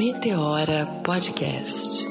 Meteora Podcast.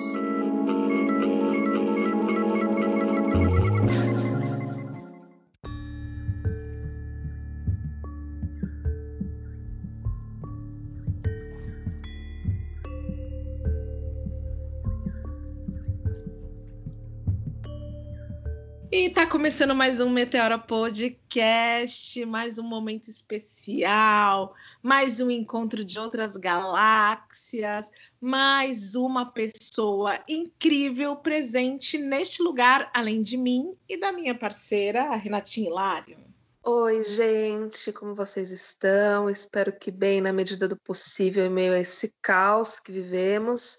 Começando mais um Meteora Podcast, mais um momento especial, mais um encontro de outras galáxias, mais uma pessoa incrível presente neste lugar, além de mim e da minha parceira, a Renatinha Hilário. Oi, gente, como vocês estão? Espero que bem na medida do possível em meio a esse caos que vivemos.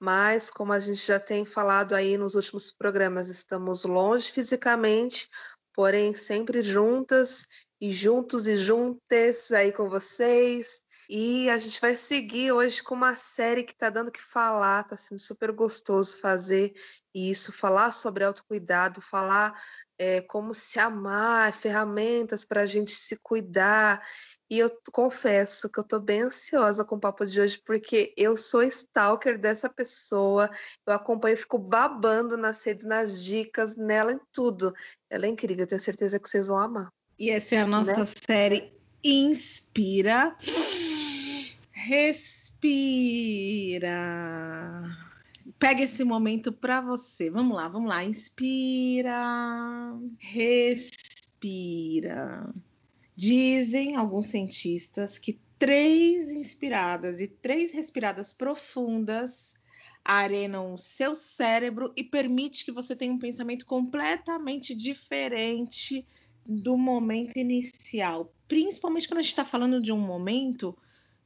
Mas, como a gente já tem falado aí nos últimos programas, estamos longe fisicamente, porém sempre juntas e juntos e juntas aí com vocês. E a gente vai seguir hoje com uma série que está dando que falar, está sendo super gostoso fazer isso, falar sobre autocuidado, falar é, como se amar, ferramentas para a gente se cuidar. E eu confesso que eu tô bem ansiosa com o papo de hoje, porque eu sou stalker dessa pessoa, eu acompanho fico babando nas redes, nas dicas, nela em tudo. Ela é incrível, eu tenho certeza que vocês vão amar. E essa é a nossa né? série Inspira. Respira. Pega esse momento para você. Vamos lá, vamos lá. Inspira. Respira. Dizem alguns cientistas que três inspiradas e três respiradas profundas arenam o seu cérebro e permite que você tenha um pensamento completamente diferente do momento inicial. Principalmente quando a gente está falando de um momento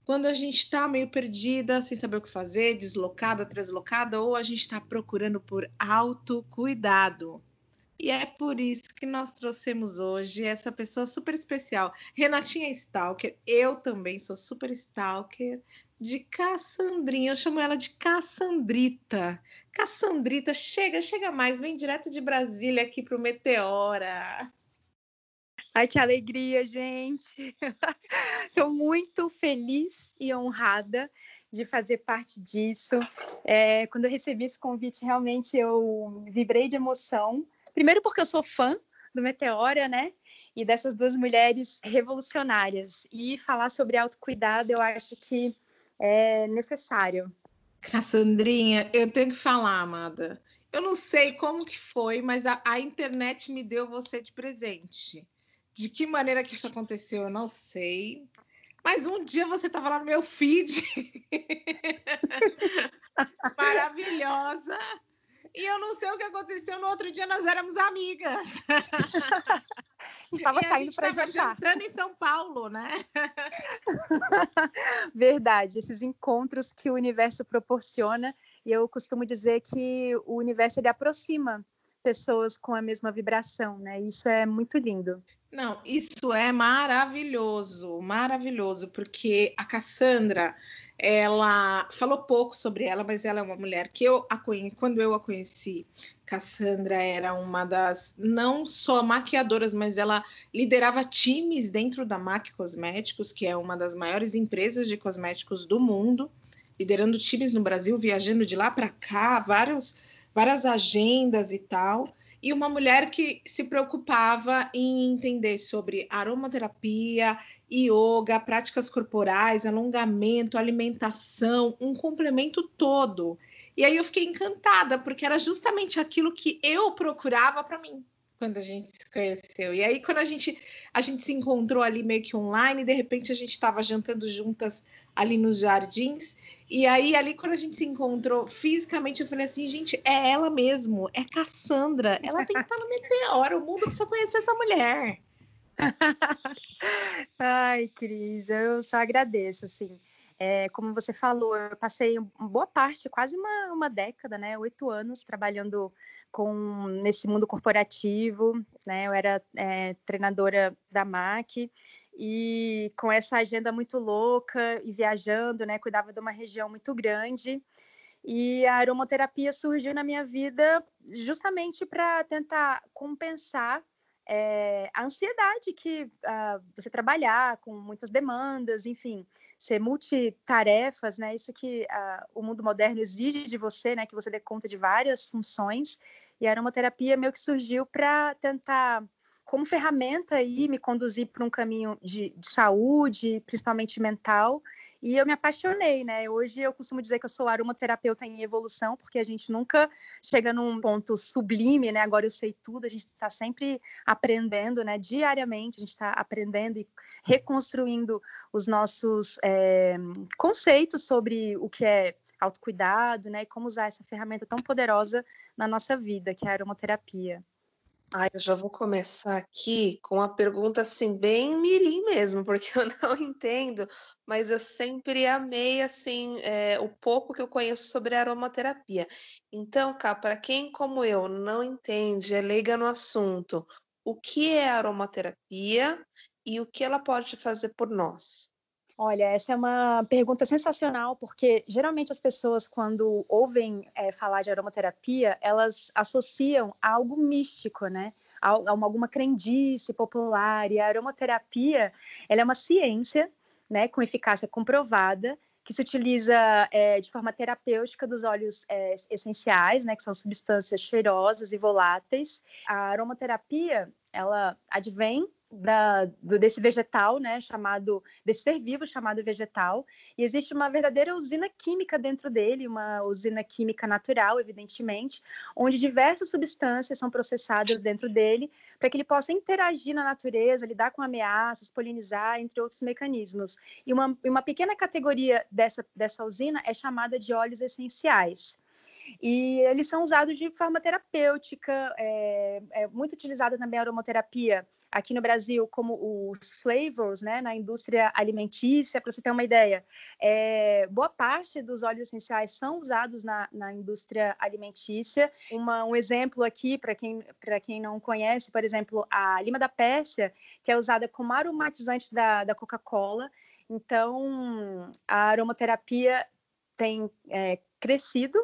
quando a gente está meio perdida, sem saber o que fazer, deslocada, deslocada, ou a gente está procurando por autocuidado. E é por isso que nós trouxemos hoje essa pessoa super especial, Renatinha Stalker. Eu também sou super stalker de Cassandrinha. Eu chamo ela de Cassandrita. Cassandrita, chega, chega mais, vem direto de Brasília aqui para o Meteora. Ai, que alegria, gente! Estou muito feliz e honrada de fazer parte disso. É, quando eu recebi esse convite, realmente eu vibrei de emoção Primeiro porque eu sou fã do Meteora, né? E dessas duas mulheres revolucionárias. E falar sobre autocuidado eu acho que é necessário. Cassandrinha, eu tenho que falar, amada. Eu não sei como que foi, mas a, a internet me deu você de presente. De que maneira que isso aconteceu, eu não sei. Mas um dia você estava lá no meu feed. Maravilhosa. E eu não sei o que aconteceu. No outro dia nós éramos amigas. Estava saindo para jantar. em São Paulo, né? Verdade. Esses encontros que o universo proporciona. E eu costumo dizer que o universo ele aproxima pessoas com a mesma vibração, né? Isso é muito lindo. Não, isso é maravilhoso, maravilhoso, porque a Cassandra, ela falou pouco sobre ela, mas ela é uma mulher que eu a conheci, quando eu a conheci, Cassandra era uma das não só maquiadoras, mas ela liderava times dentro da MAC Cosméticos, que é uma das maiores empresas de cosméticos do mundo, liderando times no Brasil, viajando de lá para cá, vários, várias agendas e tal e uma mulher que se preocupava em entender sobre aromaterapia, yoga, práticas corporais, alongamento, alimentação, um complemento todo. E aí eu fiquei encantada, porque era justamente aquilo que eu procurava para mim quando a gente se conheceu. E aí, quando a gente, a gente se encontrou ali meio que online, de repente a gente estava jantando juntas ali nos jardins. E aí, ali, quando a gente se encontrou fisicamente, eu falei assim, gente, é ela mesmo, é Cassandra. Ela tem que estar no Meteoro, o mundo precisa conhecer essa mulher. Ai, Cris, eu só agradeço, assim. É, como você falou, eu passei uma boa parte, quase uma, uma década, né, oito anos trabalhando com nesse mundo corporativo, né, eu era é, treinadora da MAC e com essa agenda muito louca e viajando, né, cuidava de uma região muito grande e a aromaterapia surgiu na minha vida justamente para tentar compensar é, a ansiedade que uh, você trabalhar com muitas demandas, enfim, ser multitarefas, né? Isso que uh, o mundo moderno exige de você, né? Que você dê conta de várias funções. E a aromaterapia meio que surgiu para tentar como ferramenta aí me conduzir para um caminho de, de, saúde, principalmente mental, e eu me apaixonei, né? Hoje eu costumo dizer que eu sou aromaterapeuta em evolução, porque a gente nunca chega num ponto sublime, né? Agora eu sei tudo, a gente está sempre aprendendo, né? Diariamente a gente está aprendendo e reconstruindo os nossos é, conceitos sobre o que é autocuidado, né? E como usar essa ferramenta tão poderosa na nossa vida, que é a aromaterapia. Ai, eu já vou começar aqui com uma pergunta assim bem mirim mesmo, porque eu não entendo, mas eu sempre amei assim é, o pouco que eu conheço sobre aromaterapia. Então, cá, para quem como eu não entende, é leiga no assunto, o que é aromaterapia e o que ela pode fazer por nós? Olha, essa é uma pergunta sensacional, porque geralmente as pessoas, quando ouvem é, falar de aromaterapia, elas associam a algo místico, né? A, a alguma crendice popular. E a aromaterapia ela é uma ciência né, com eficácia comprovada que se utiliza é, de forma terapêutica dos óleos é, essenciais, né, que são substâncias cheirosas e voláteis. A aromaterapia, ela advém da, do, desse vegetal, né, chamado desse ser vivo chamado vegetal, e existe uma verdadeira usina química dentro dele, uma usina química natural, evidentemente, onde diversas substâncias são processadas dentro dele para que ele possa interagir na natureza, lidar com ameaças, polinizar, entre outros mecanismos. E uma, uma pequena categoria dessa, dessa usina é chamada de óleos essenciais. E eles são usados de forma terapêutica, é, é muito utilizada também a aromaterapia aqui no Brasil como os flavors, né, na indústria alimentícia, para você ter uma ideia, é, boa parte dos óleos essenciais são usados na, na indústria alimentícia. Uma, um exemplo aqui, para quem, quem não conhece, por exemplo, a lima da Pérsia, que é usada como aromatizante da, da Coca-Cola. Então, a aromaterapia tem é, crescido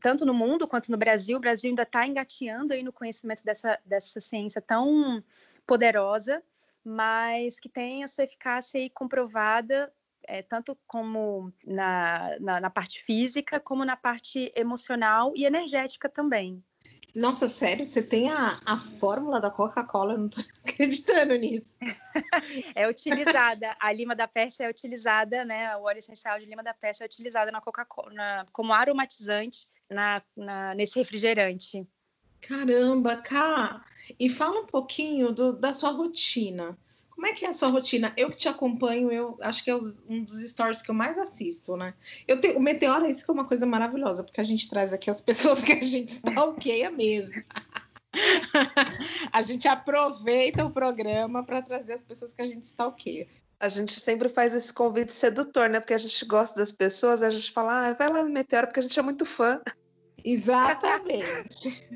tanto no mundo quanto no Brasil. O Brasil ainda está engateando aí no conhecimento dessa, dessa ciência tão poderosa, mas que tem a sua eficácia aí comprovada, é, tanto como na, na, na parte física, como na parte emocional e energética também. Nossa, sério? Você tem a, a fórmula da Coca-Cola? Eu não tô acreditando nisso. é utilizada, a lima da Pérsia é utilizada, né? O óleo essencial de lima da Pérsia é utilizada na Coca-Cola como aromatizante na, na, nesse refrigerante. Caramba, Cá! E fala um pouquinho do, da sua rotina. Como é que é a sua rotina? Eu que te acompanho, eu acho que é um dos stories que eu mais assisto, né? Eu tenho, o Meteoro, isso que é uma coisa maravilhosa, porque a gente traz aqui as pessoas que a gente stalkeia mesmo. a gente aproveita o programa para trazer as pessoas que a gente stalkeia. A gente sempre faz esse convite sedutor, né? Porque a gente gosta das pessoas, a gente fala, ah, vai lá no Meteoro, porque a gente é muito fã. Exatamente.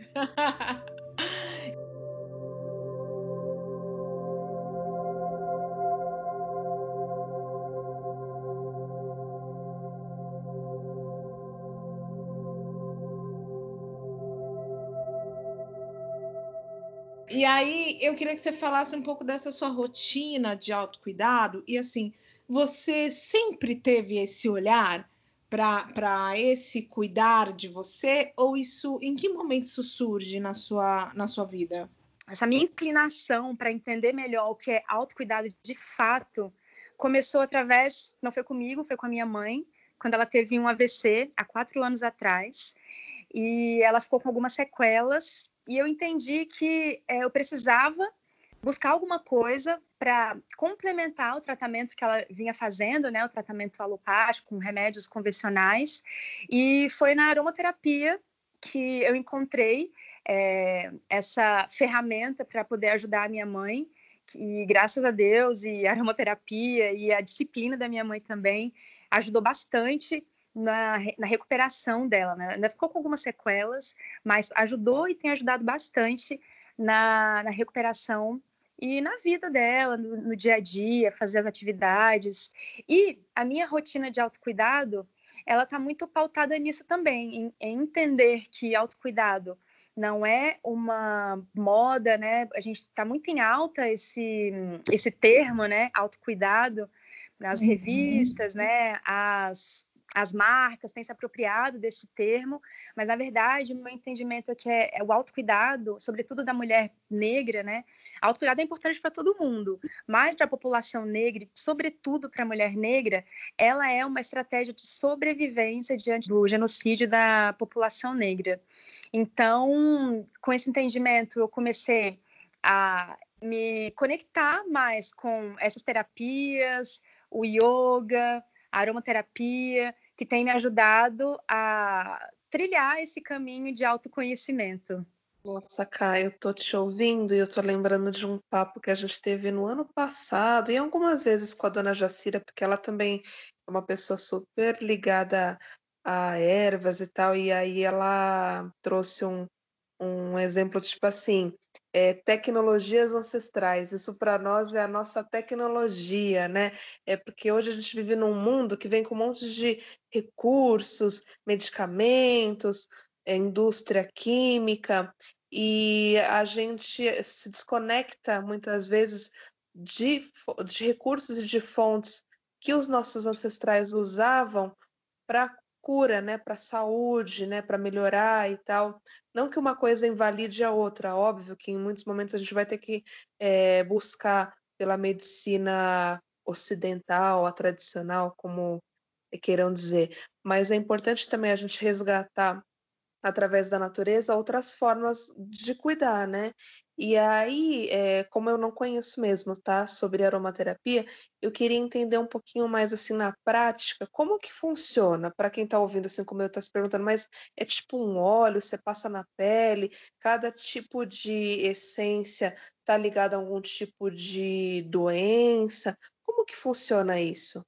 E aí, eu queria que você falasse um pouco dessa sua rotina de autocuidado. E assim, você sempre teve esse olhar para esse cuidar de você? Ou isso, em que momento isso surge na sua, na sua vida? Essa minha inclinação para entender melhor o que é autocuidado de fato começou através, não foi comigo, foi com a minha mãe, quando ela teve um AVC há quatro anos atrás. E ela ficou com algumas sequelas. E eu entendi que é, eu precisava buscar alguma coisa para complementar o tratamento que ela vinha fazendo, né, o tratamento alopático com remédios convencionais, e foi na aromaterapia que eu encontrei é, essa ferramenta para poder ajudar a minha mãe, e graças a Deus e a aromaterapia e a disciplina da minha mãe também ajudou bastante na, na recuperação dela, né? Ainda ficou com algumas sequelas, mas ajudou e tem ajudado bastante na, na recuperação e na vida dela, no, no, dia a dia, fazer as atividades. E a minha rotina de autocuidado, ela está muito pautada nisso também, em, em, entender que autocuidado não é uma moda, né? A gente está muito em alta esse, esse termo, né? Autocuidado nas uhum. revistas, né? As, as marcas têm se apropriado desse termo, mas na verdade o meu entendimento é que é, é o autocuidado, sobretudo da mulher negra, né? Autocuidado é importante para todo mundo, mas para a população negra, sobretudo para a mulher negra, ela é uma estratégia de sobrevivência diante do genocídio da população negra. Então, com esse entendimento, eu comecei a me conectar mais com essas terapias, o yoga, a aromaterapia, que tem me ajudado a trilhar esse caminho de autoconhecimento. Nossa, Caio, eu tô te ouvindo e eu tô lembrando de um papo que a gente teve no ano passado e algumas vezes com a dona Jacira, porque ela também é uma pessoa super ligada a ervas e tal, e aí ela trouxe um, um exemplo tipo assim, é, tecnologias ancestrais. Isso para nós é a nossa tecnologia, né? É porque hoje a gente vive num mundo que vem com um monte de recursos, medicamentos, indústria química, e a gente se desconecta muitas vezes de, de recursos e de fontes que os nossos ancestrais usavam para cura, né, para saúde, né, para melhorar e tal. Não que uma coisa invalide a outra, óbvio que em muitos momentos a gente vai ter que é, buscar pela medicina ocidental, a tradicional, como queiram dizer. Mas é importante também a gente resgatar através da natureza outras formas de cuidar, né? E aí, é, como eu não conheço mesmo, tá, sobre aromaterapia, eu queria entender um pouquinho mais assim na prática, como que funciona, para quem está ouvindo assim como eu está se perguntando, mas é tipo um óleo, você passa na pele, cada tipo de essência está ligado a algum tipo de doença, como que funciona isso?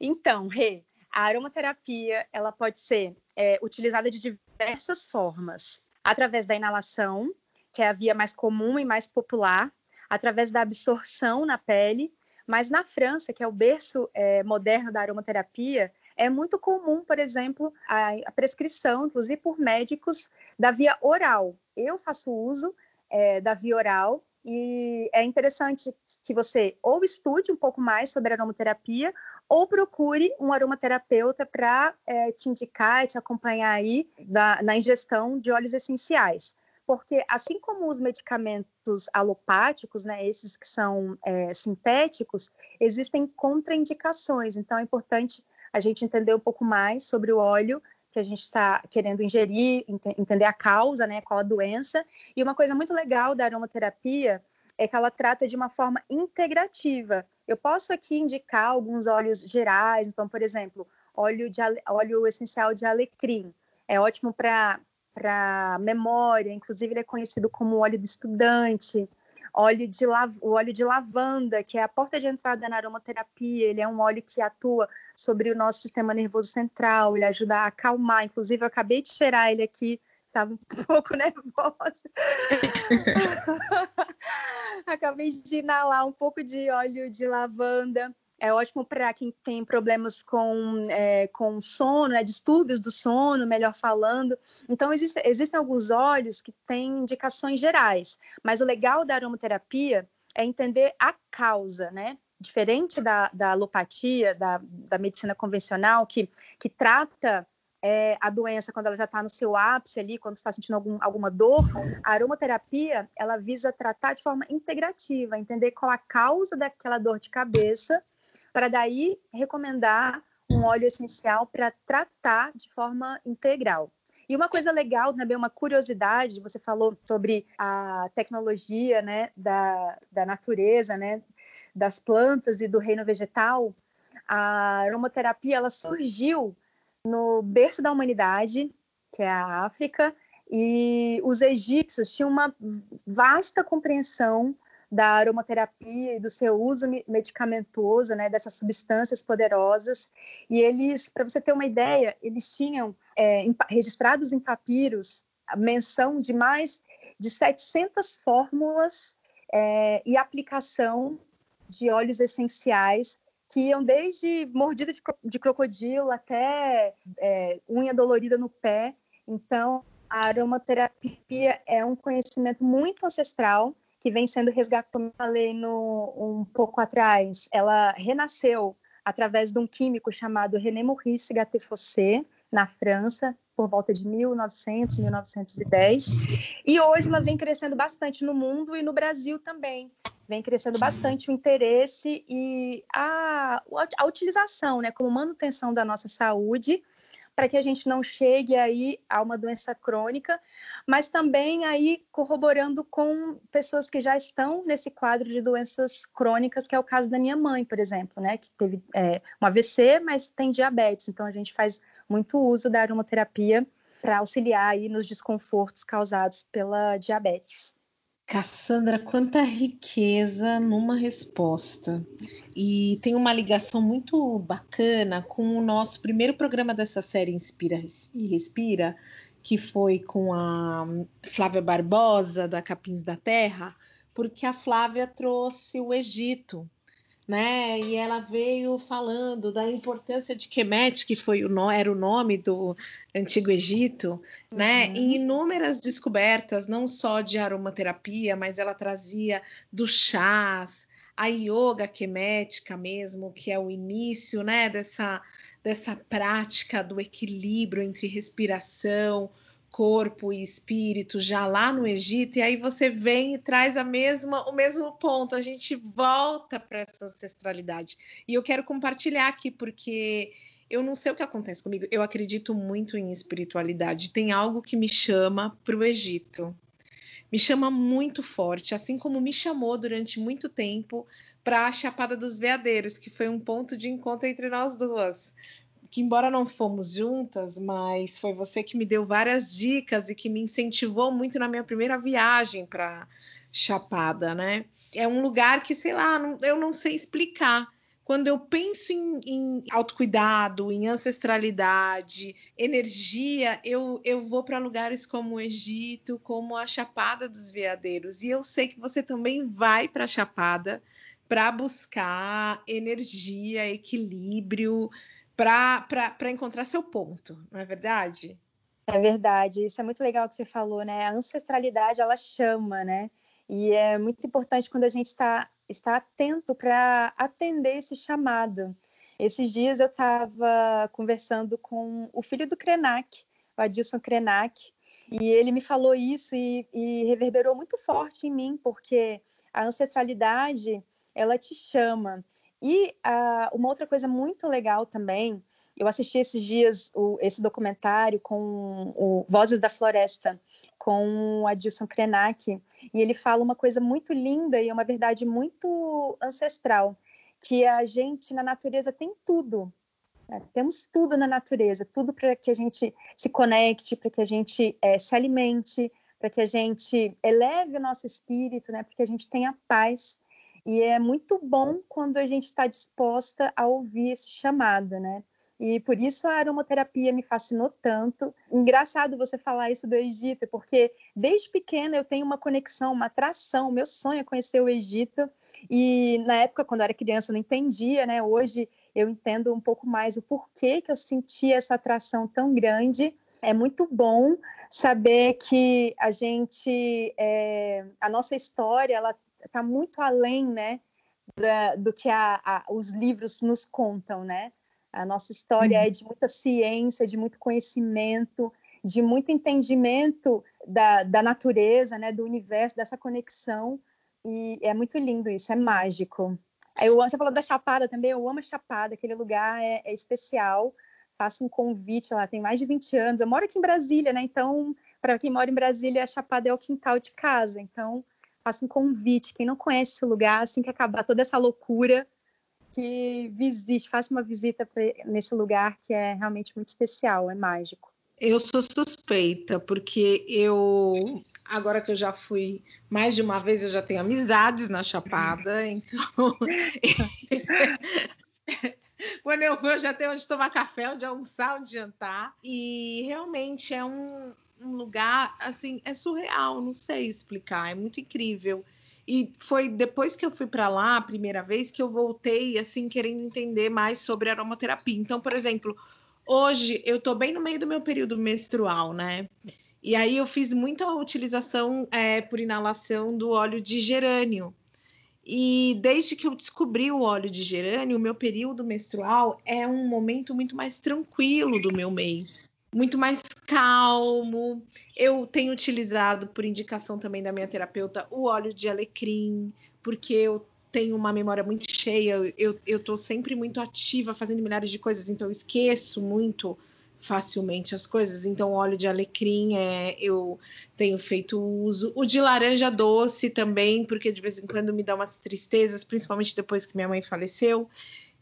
Então, Rê, a aromaterapia ela pode ser é, utilizada de diversas formas, através da inalação, que é a via mais comum e mais popular, através da absorção na pele, mas na França, que é o berço é, moderno da aromaterapia, é muito comum, por exemplo, a, a, prescrição, inclusive por médicos, da via oral. Eu faço uso é, da via oral e é interessante que você ou estude um pouco mais sobre aromaterapia ou procure um aromaterapeuta para é, te indicar e te acompanhar aí na, na ingestão de óleos essenciais. Porque, assim como os medicamentos alopáticos, né, esses que são é, sintéticos, existem contraindicações. Então, é importante a gente entender um pouco mais sobre o óleo que a gente está querendo ingerir, ent entender a causa, né, qual a doença. E uma coisa muito legal da aromaterapia é que ela trata de uma forma integrativa. Eu posso aqui indicar alguns óleos gerais, então, por exemplo, óleo, de, óleo essencial de alecrim. É ótimo para memória, inclusive ele é conhecido como óleo do estudante. Óleo de, o óleo de lavanda, que é a porta de entrada na aromaterapia, ele é um óleo que atua sobre o nosso sistema nervoso central, ele ajuda a acalmar. Inclusive, eu acabei de cheirar ele aqui estava um pouco nervosa. Acabei de inalar um pouco de óleo de lavanda. É ótimo para quem tem problemas com, é, com sono, né, distúrbios do sono, melhor falando. Então, existe, existem alguns óleos que têm indicações gerais, mas o legal da aromaterapia é entender a causa, né? Diferente da, da alopatia, da, da medicina convencional, que, que trata é, a doença quando ela já está no seu ápice ali, quando está sentindo algum, alguma dor, a aromaterapia ela visa tratar de forma integrativa, entender qual a causa daquela dor de cabeça, para daí recomendar um óleo essencial para tratar de forma integral. E uma coisa legal, também uma curiosidade, você falou sobre a tecnologia né, da, da natureza, né, das plantas e do reino vegetal. A aromaterapia ela surgiu no berço da humanidade, que é a África, e os egípcios tinham uma vasta compreensão da aromaterapia e do seu uso medicamentoso, né, dessas substâncias poderosas. E eles, para você ter uma ideia, eles tinham é, registrados em papiros a menção de mais de 700 fórmulas é, e aplicação de óleos essenciais que iam desde mordida de, de crocodilo até é, unha dolorida no pé. Então, a aromaterapia é um conhecimento muito ancestral que vem sendo resgatado, como eu falei no, um pouco atrás. Ela renasceu através de um químico chamado René Maurice Gattefossé, na França, por volta de 1900, 1910. E hoje ela vem crescendo bastante no mundo e no Brasil também. Vem crescendo bastante o interesse e a, a utilização, né, como manutenção da nossa saúde para que a gente não chegue aí a uma doença crônica, mas também aí corroborando com pessoas que já estão nesse quadro de doenças crônicas, que é o caso da minha mãe, por exemplo, né, que teve é, um AVC, mas tem diabetes, então a gente faz muito uso da aromaterapia para auxiliar aí nos desconfortos causados pela diabetes. Cassandra, quanta riqueza numa resposta. E tem uma ligação muito bacana com o nosso primeiro programa dessa série Inspira e Respira, que foi com a Flávia Barbosa, da Capins da Terra, porque a Flávia trouxe o Egito né? E ela veio falando da importância de Kemet, que foi o era o nome do Antigo Egito, né? uhum. né? Em inúmeras descobertas, não só de aromaterapia, mas ela trazia dos chás, a yoga kemética mesmo, que é o início, né, dessa dessa prática do equilíbrio entre respiração, corpo e espírito já lá no Egito, e aí você vem e traz a mesma, o mesmo ponto, a gente volta para essa ancestralidade. E eu quero compartilhar aqui, porque eu não sei o que acontece comigo, eu acredito muito em espiritualidade. Tem algo que me chama para o Egito. Me chama muito forte, assim como me chamou durante muito tempo para a Chapada dos Veadeiros, que foi um ponto de encontro entre nós duas que embora não fomos juntas, mas foi você que me deu várias dicas e que me incentivou muito na minha primeira viagem para Chapada, né? É um lugar que, sei lá, não, eu não sei explicar. Quando eu penso em, em autocuidado, em ancestralidade, energia, eu, eu vou para lugares como o Egito, como a Chapada dos Veadeiros. E eu sei que você também vai para a Chapada para buscar energia, equilíbrio, para encontrar seu ponto, não é verdade? É verdade, isso é muito legal que você falou, né? A ancestralidade ela chama, né? E é muito importante quando a gente está está atento para atender esse chamado. Esses dias eu estava conversando com o filho do Krenak, o Adilson Krenak, e ele me falou isso e, e reverberou muito forte em mim, porque a ancestralidade ela te chama. E uh, uma outra coisa muito legal também, eu assisti esses dias o, esse documentário com o Vozes da Floresta, com o Adilson Krenak, e ele fala uma coisa muito linda e uma verdade muito ancestral, que a gente na natureza tem tudo. Né? Temos tudo na natureza, tudo para que a gente se conecte, para que a gente é, se alimente, para que a gente eleve o nosso espírito, né? para que a gente tenha paz. E é muito bom quando a gente está disposta a ouvir esse chamado, né? E por isso a aromaterapia me fascinou tanto. Engraçado você falar isso do Egito, porque desde pequena eu tenho uma conexão, uma atração. Meu sonho é conhecer o Egito. E na época, quando eu era criança, eu não entendia, né? Hoje eu entendo um pouco mais o porquê que eu sentia essa atração tão grande. É muito bom saber que a gente, é, a nossa história, ela está muito além, né, da, do que a, a, os livros nos contam, né? A nossa história é de muita ciência, de muito conhecimento, de muito entendimento da, da natureza, né, do universo, dessa conexão. E é muito lindo isso, é mágico. Aí, você falou da Chapada também, eu amo a Chapada, aquele lugar é, é especial. Faço um convite lá, tem mais de 20 anos. Eu moro aqui em Brasília, né? Então, para quem mora em Brasília, a Chapada é o quintal de casa. Então, faço um convite. Quem não conhece esse lugar, assim que acabar toda essa loucura, que visite, faça uma visita pra, nesse lugar que é realmente muito especial, é mágico. Eu sou suspeita, porque eu, agora que eu já fui mais de uma vez, eu já tenho amizades na Chapada, então. Quando eu vou, eu já tenho onde tomar café, onde almoçar, onde jantar. E realmente é um, um lugar assim, é surreal, não sei explicar, é muito incrível. E foi depois que eu fui para lá a primeira vez que eu voltei assim querendo entender mais sobre aromaterapia. Então, por exemplo, Hoje eu tô bem no meio do meu período menstrual, né? E aí eu fiz muita utilização é, por inalação do óleo de gerânio. E desde que eu descobri o óleo de gerânio, o meu período menstrual é um momento muito mais tranquilo do meu mês, muito mais calmo. Eu tenho utilizado, por indicação também da minha terapeuta, o óleo de alecrim, porque eu tenho uma memória muito cheia, eu, eu tô sempre muito ativa, fazendo milhares de coisas, então eu esqueço muito facilmente as coisas. Então, óleo de alecrim é, eu tenho feito uso. O de laranja doce também, porque de vez em quando me dá umas tristezas, principalmente depois que minha mãe faleceu.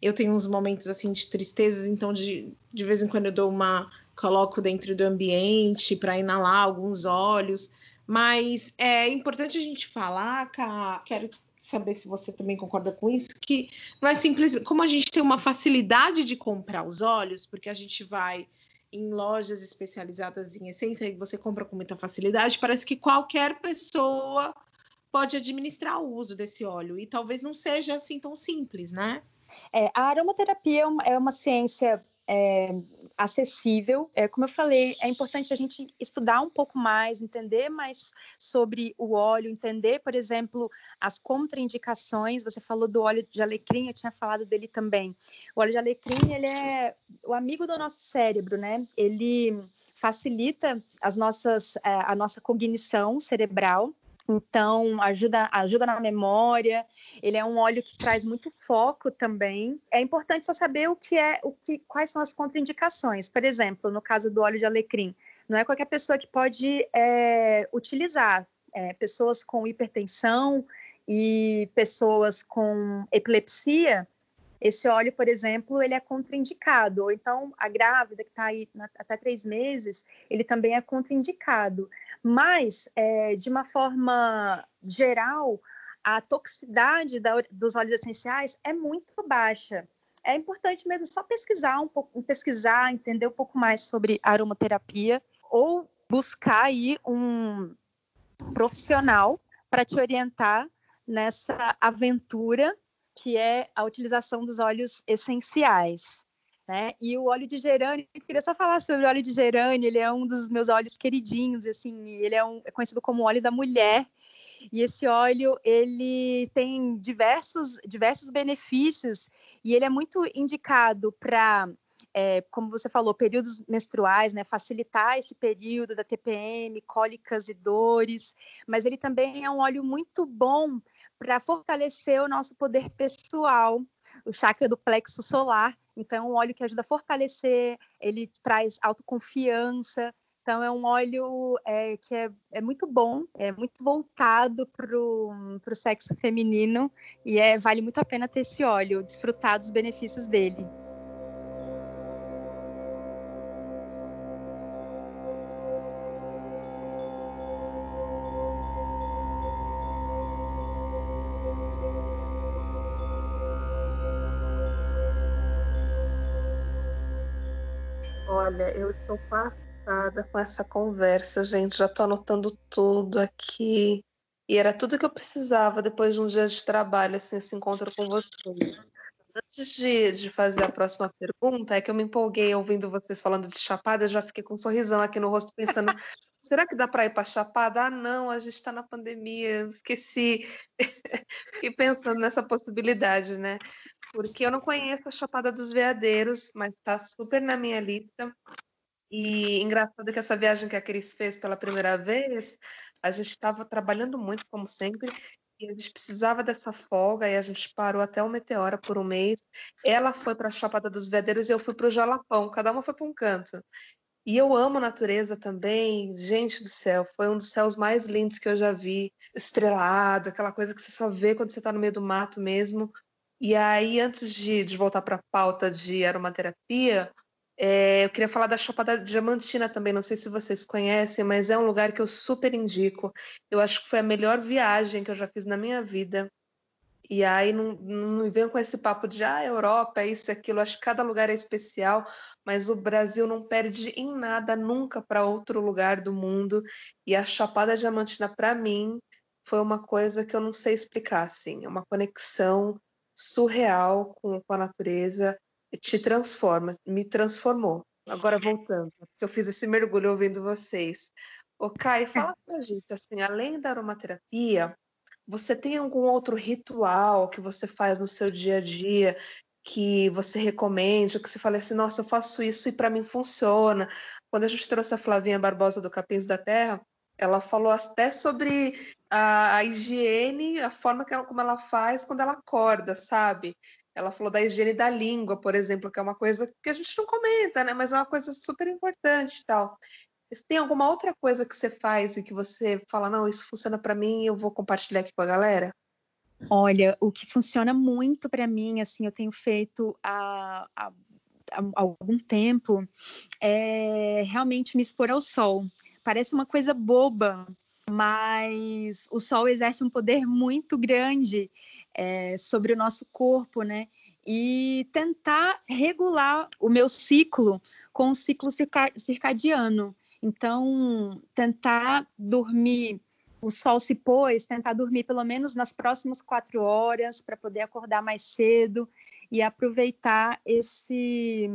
Eu tenho uns momentos assim de tristezas, então de, de vez em quando eu dou uma. coloco dentro do ambiente para inalar alguns óleos. Mas é importante a gente falar, Cá, quero saber se você também concorda com isso, que não é simples, como a gente tem uma facilidade de comprar os óleos, porque a gente vai em lojas especializadas em essência e você compra com muita facilidade, parece que qualquer pessoa pode administrar o uso desse óleo e talvez não seja assim tão simples, né? É, a aromaterapia é uma, é uma ciência é, acessível. É, como eu falei, é importante a gente estudar um pouco mais, entender mais sobre o óleo, entender, por exemplo, as contraindicações. Você falou do óleo de alecrim, eu tinha falado dele também. O óleo de alecrim, ele é o amigo do nosso cérebro, né? Ele facilita as nossas, é, a nossa cognição cerebral, então, ajuda, ajuda na memória. Ele é um óleo que traz muito foco também. É importante só saber o que é, o que, quais são as contraindicações. Por exemplo, no caso do óleo de alecrim, não é qualquer pessoa que pode é, utilizar. É, pessoas com hipertensão e pessoas com epilepsia, esse óleo, por exemplo, ele é contraindicado. Ou então, a grávida que está aí até três meses, ele também é contraindicado. Mas, é, de uma forma geral, a toxicidade da, dos óleos essenciais é muito baixa. É importante mesmo só pesquisar um pouco, pesquisar, entender um pouco mais sobre aromaterapia ou buscar aí um profissional para te orientar nessa aventura que é a utilização dos óleos essenciais. Né? E o óleo de gerânio, eu queria só falar sobre o óleo de gerânio, ele é um dos meus óleos queridinhos, assim, ele é, um, é conhecido como óleo da mulher, e esse óleo, ele tem diversos, diversos benefícios, e ele é muito indicado para é, como você falou, períodos menstruais, né, facilitar esse período da TPM, cólicas e dores, mas ele também é um óleo muito bom para fortalecer o nosso poder pessoal, o chakra do plexo solar. Então, é um óleo que ajuda a fortalecer, ele traz autoconfiança. Então, é um óleo é, que é, é muito bom, é muito voltado para o sexo feminino e é, vale muito a pena ter esse óleo, desfrutar dos benefícios dele. Olha, eu estou passada com essa conversa, gente. Já estou anotando tudo aqui. E era tudo que eu precisava depois de um dia de trabalho, assim, esse encontro com você. Antes de, de fazer a próxima pergunta, é que eu me empolguei ouvindo vocês falando de Chapada, eu já fiquei com um sorrisão aqui no rosto, pensando: será que dá para ir para Chapada? Ah, não, a gente está na pandemia, esqueci. fiquei pensando nessa possibilidade, né? porque eu não conheço a Chapada dos Veadeiros, mas está super na minha lista. E engraçado que essa viagem que a Cris fez pela primeira vez, a gente estava trabalhando muito, como sempre, a gente precisava dessa folga, e a gente parou até o Meteora por um mês. Ela foi para a Chapada dos Veadeiros e eu fui para o Jalapão, cada uma foi para um canto. E eu amo a natureza também, gente do céu, foi um dos céus mais lindos que eu já vi, estrelado, aquela coisa que você só vê quando você está no meio do mato mesmo. E aí, antes de, de voltar para a pauta de aromaterapia, é, eu queria falar da Chapada Diamantina também. Não sei se vocês conhecem, mas é um lugar que eu super indico. Eu acho que foi a melhor viagem que eu já fiz na minha vida. E aí não, não venham com esse papo de ah, Europa, é isso, é aquilo. Acho que cada lugar é especial, mas o Brasil não perde em nada nunca para outro lugar do mundo. E a Chapada Diamantina, para mim, foi uma coisa que eu não sei explicar, assim. É uma conexão surreal com, com a natureza te transforma, me transformou. agora voltando, eu fiz esse mergulho ouvindo vocês. Ô, Kai, fala pra gente, assim, além da aromaterapia, você tem algum outro ritual que você faz no seu dia a dia que você recomende, que você fale assim, nossa, eu faço isso e para mim funciona. Quando a gente trouxe a Flavinha Barbosa do Capins da Terra, ela falou até sobre a, a higiene, a forma que ela, como ela faz quando ela acorda, sabe? Ela falou da higiene da língua, por exemplo, que é uma coisa que a gente não comenta, né? Mas é uma coisa super importante e tal. Tem alguma outra coisa que você faz e que você fala, não, isso funciona para mim eu vou compartilhar aqui com a galera? Olha, o que funciona muito para mim, assim, eu tenho feito há, há, há, algum tempo, é realmente me expor ao sol. Parece uma coisa boba, mas o sol exerce um poder muito grande é, sobre o nosso corpo, né? E tentar regular o meu ciclo com o ciclo circadiano. Então, tentar dormir, o sol se pôs, tentar dormir pelo menos nas próximas quatro horas para poder acordar mais cedo e aproveitar esse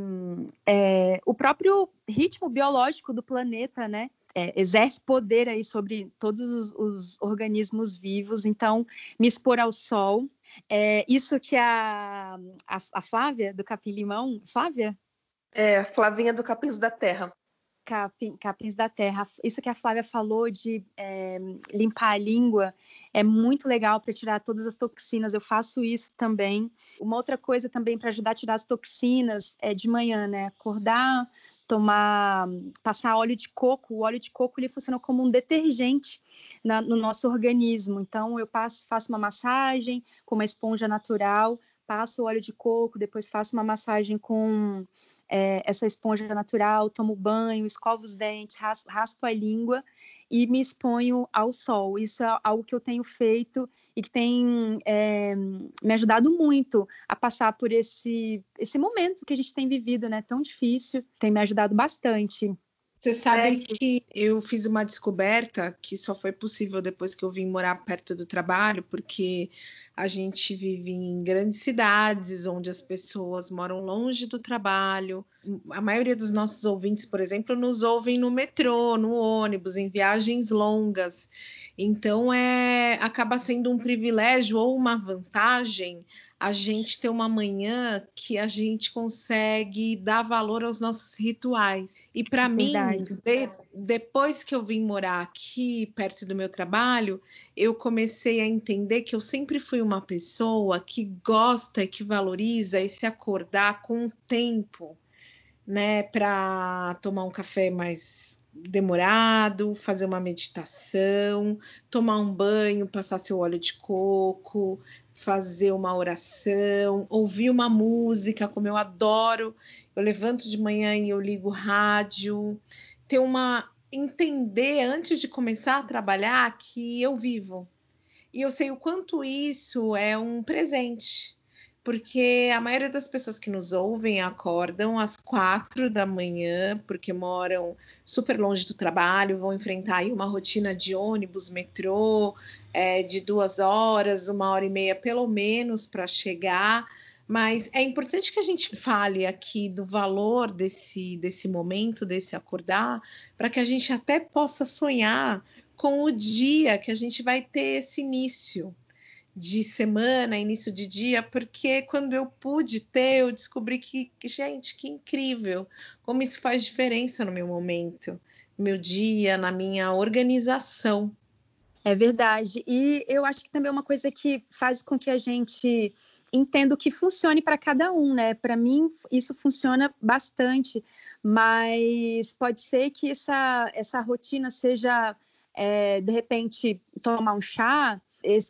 é, o próprio ritmo biológico do planeta, né? É, exerce poder aí sobre todos os, os, organismos vivos, então me expor ao sol. É, isso que a, a, a Flávia do Capim Limão, Flávia? É, Flavinha do Capins da Terra capim, capins da terra. Isso que a Flávia falou de é, limpar a língua é muito legal para tirar todas as toxinas. Eu faço isso também. Uma outra coisa também para ajudar a tirar as toxinas é de manhã, né? Acordar, tomar, passar óleo de coco. O óleo de coco ele funciona como um detergente na, no nosso organismo. Então eu passo, faço uma massagem com uma esponja natural passo o óleo de coco, depois faço uma massagem com é, essa esponja natural, tomo banho, escovo os dentes, raspo, raspo a língua e me exponho ao sol. Isso é algo que eu tenho feito e que tem é, me ajudado muito a passar por esse, esse momento que a gente tem vivido, né? Tão difícil, tem me ajudado bastante. Você sabe é. que eu fiz uma descoberta que só foi possível depois que eu vim morar perto do trabalho, porque a gente vive em grandes cidades onde as pessoas moram longe do trabalho. A maioria dos nossos ouvintes, por exemplo, nos ouvem no metrô, no ônibus, em viagens longas. Então é acaba sendo um privilégio ou uma vantagem a gente ter uma manhã que a gente consegue dar valor aos nossos rituais. E para mim, de, depois que eu vim morar aqui perto do meu trabalho, eu comecei a entender que eu sempre fui uma pessoa que gosta e que valoriza esse acordar com o tempo, né, para tomar um café mais demorado, fazer uma meditação, tomar um banho, passar seu óleo de coco, fazer uma oração, ouvir uma música, como eu adoro. Eu levanto de manhã e eu ligo o rádio, ter uma entender antes de começar a trabalhar que eu vivo. E eu sei o quanto isso é um presente porque a maioria das pessoas que nos ouvem acordam às quatro da manhã, porque moram super longe do trabalho, vão enfrentar aí uma rotina de ônibus, metrô, é, de duas horas, uma hora e meia pelo menos para chegar. Mas é importante que a gente fale aqui do valor desse, desse momento, desse acordar, para que a gente até possa sonhar com o dia que a gente vai ter esse início de semana, início de dia, porque quando eu pude ter, eu descobri que, gente, que incrível, como isso faz diferença no meu momento, no meu dia, na minha organização. É verdade. E eu acho que também é uma coisa que faz com que a gente entenda o que funcione para cada um, né? Para mim, isso funciona bastante, mas pode ser que essa, essa rotina seja, é, de repente, tomar um chá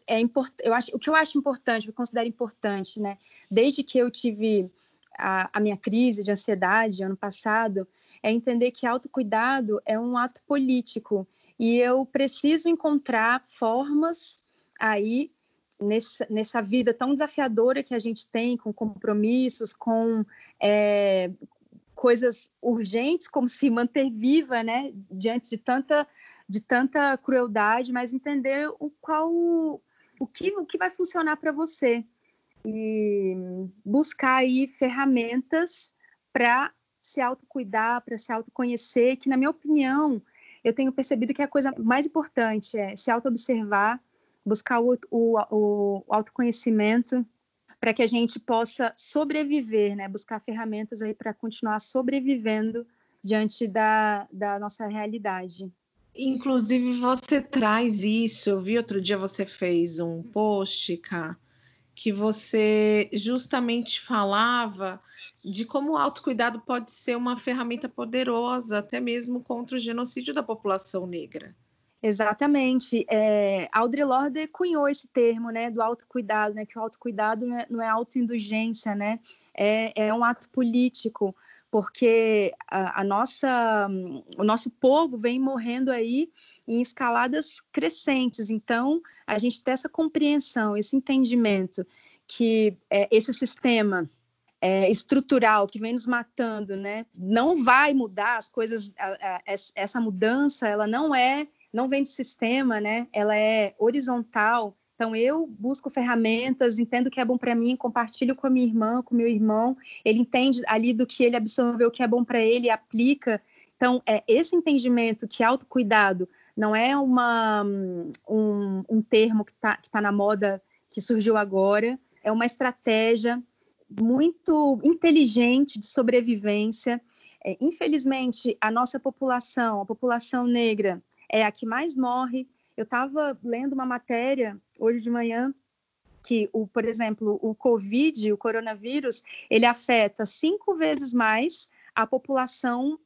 é import, eu acho, o que eu acho importante, eu considero importante, né? Desde que eu tive a, a minha crise de ansiedade ano passado, é entender que autocuidado é um ato político e eu preciso encontrar formas aí nessa, nessa vida tão desafiadora que a gente tem, com compromissos, com é, coisas urgentes, como se manter viva, né, diante de tanta de tanta crueldade, mas entender o qual o que, o que vai funcionar para você e buscar aí ferramentas para se autocuidar, para se autoconhecer, que na minha opinião, eu tenho percebido que a coisa mais importante é se autoobservar, buscar o, o, o autoconhecimento para que a gente possa sobreviver, né? Buscar ferramentas aí para continuar sobrevivendo diante da, da nossa realidade. Inclusive, você traz isso. Eu vi outro dia você fez um post, Cá, que você justamente falava de como o autocuidado pode ser uma ferramenta poderosa, até mesmo contra o genocídio da população negra. Exatamente. É, Audre Lorde cunhou esse termo, né, do autocuidado, né, que o autocuidado não é, não é autoindulgência, né, é, é um ato político, porque a, a, nossa, o nosso povo vem morrendo aí em escaladas crescentes. Então, a gente tem essa compreensão, esse entendimento que é, esse sistema é, estrutural que vem nos matando, né, não vai mudar as coisas. A, a, essa mudança, ela não é, não vem do sistema, né? Ela é horizontal. Então, eu busco ferramentas, entendo o que é bom para mim, compartilho com a minha irmã, com meu irmão. Ele entende ali do que ele absorveu, o que é bom para ele, e aplica. Então, é esse entendimento que autocuidado não é uma, um, um termo que está tá na moda, que surgiu agora, é uma estratégia muito inteligente de sobrevivência. É, infelizmente, a nossa população, a população negra, é a que mais morre. Eu estava lendo uma matéria hoje de manhã que, o, por exemplo, o Covid, o coronavírus, ele afeta cinco vezes mais a população,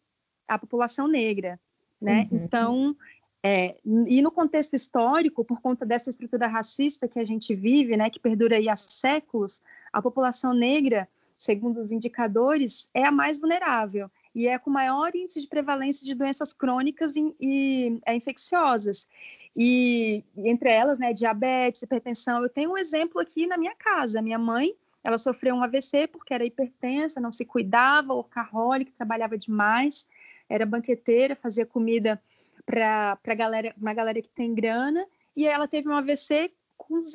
a população negra, né? Uhum. Então, é, e no contexto histórico, por conta dessa estrutura racista que a gente vive, né, que perdura aí há séculos, a população negra, segundo os indicadores, é a mais vulnerável e é com maior índice de prevalência de doenças crônicas e, e é, infecciosas. E, e, entre elas, né, diabetes, hipertensão. Eu tenho um exemplo aqui na minha casa. Minha mãe, ela sofreu um AVC porque era hipertensa, não se cuidava, workaholic, trabalhava demais, era banqueteira, fazia comida para galera, uma galera que tem grana, e ela teve um AVC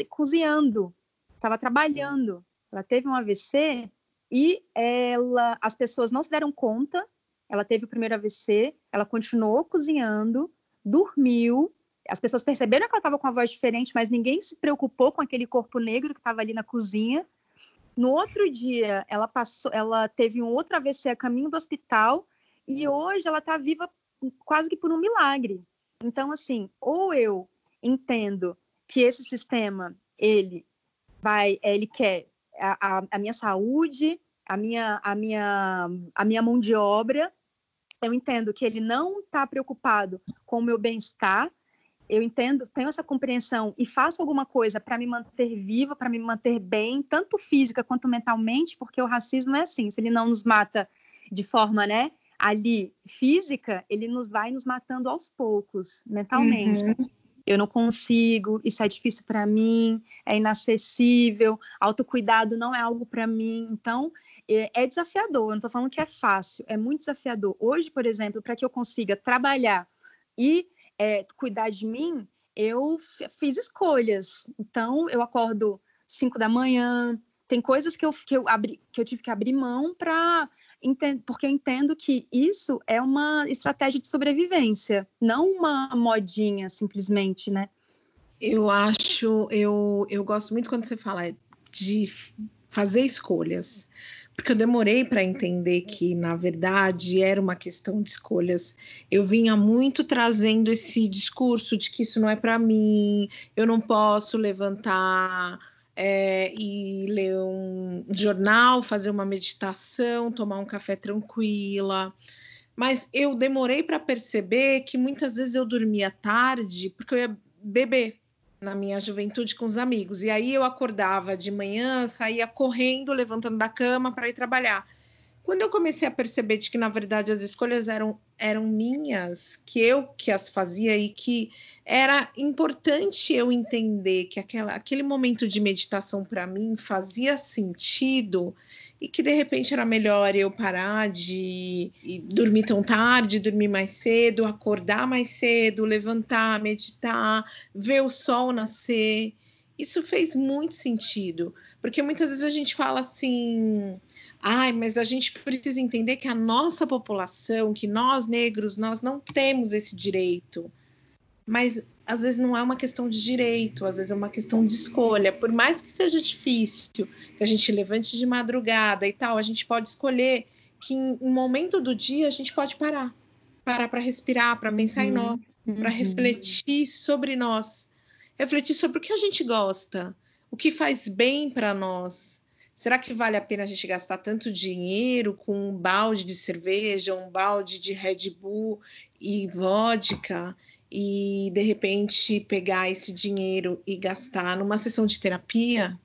cozinhando, estava trabalhando. Ela teve um AVC e ela, as pessoas não se deram conta. Ela teve o primeiro AVC, ela continuou cozinhando, dormiu. As pessoas perceberam que ela estava com a voz diferente, mas ninguém se preocupou com aquele corpo negro que estava ali na cozinha. No outro dia, ela passou, ela teve um outro AVC a caminho do hospital e hoje ela está viva quase que por um milagre. Então, assim, ou eu entendo que esse sistema ele vai, ele quer a, a, minha saúde, a minha, a, minha, a minha mão de obra, eu entendo que ele não está preocupado com o meu bem-estar, eu entendo, tenho essa compreensão e faço alguma coisa para me manter viva, para me manter bem, tanto física quanto mentalmente, porque o racismo é assim, se ele não nos mata de forma, né, ali física, ele nos vai nos matando aos poucos, mentalmente. Uhum. Eu não consigo, isso é difícil para mim, é inacessível, autocuidado não é algo para mim. Então, é, é desafiador. Eu não estou falando que é fácil, é muito desafiador. Hoje, por exemplo, para que eu consiga trabalhar e é, cuidar de mim, eu fiz escolhas. Então, eu acordo 5 da manhã, tem coisas que eu, que eu, abri, que eu tive que abrir mão para porque entendo que isso é uma estratégia de sobrevivência, não uma modinha simplesmente, né? Eu acho, eu, eu gosto muito quando você fala de fazer escolhas, porque eu demorei para entender que, na verdade, era uma questão de escolhas. Eu vinha muito trazendo esse discurso de que isso não é para mim, eu não posso levantar é, e ler um jornal, fazer uma meditação, tomar um café tranquila. Mas eu demorei para perceber que muitas vezes eu dormia tarde porque eu ia beber na minha juventude com os amigos. E aí eu acordava de manhã, saía correndo, levantando da cama para ir trabalhar. Quando eu comecei a perceber de que, na verdade, as escolhas eram, eram minhas, que eu que as fazia e que era importante eu entender que aquela, aquele momento de meditação para mim fazia sentido e que de repente era melhor eu parar de dormir tão tarde, dormir mais cedo, acordar mais cedo, levantar, meditar, ver o sol nascer. Isso fez muito sentido, porque muitas vezes a gente fala assim: Ai, mas a gente precisa entender que a nossa população, que nós negros, nós não temos esse direito. Mas às vezes não é uma questão de direito, às vezes é uma questão de escolha. Por mais que seja difícil, que a gente levante de madrugada e tal, a gente pode escolher que em um momento do dia a gente pode parar. Parar para respirar, para pensar uhum. em nós, para uhum. refletir sobre nós. Refletir sobre o que a gente gosta, o que faz bem para nós Será que vale a pena a gente gastar tanto dinheiro com um balde de cerveja, um balde de Red Bull e vodka e de repente pegar esse dinheiro e gastar numa sessão de terapia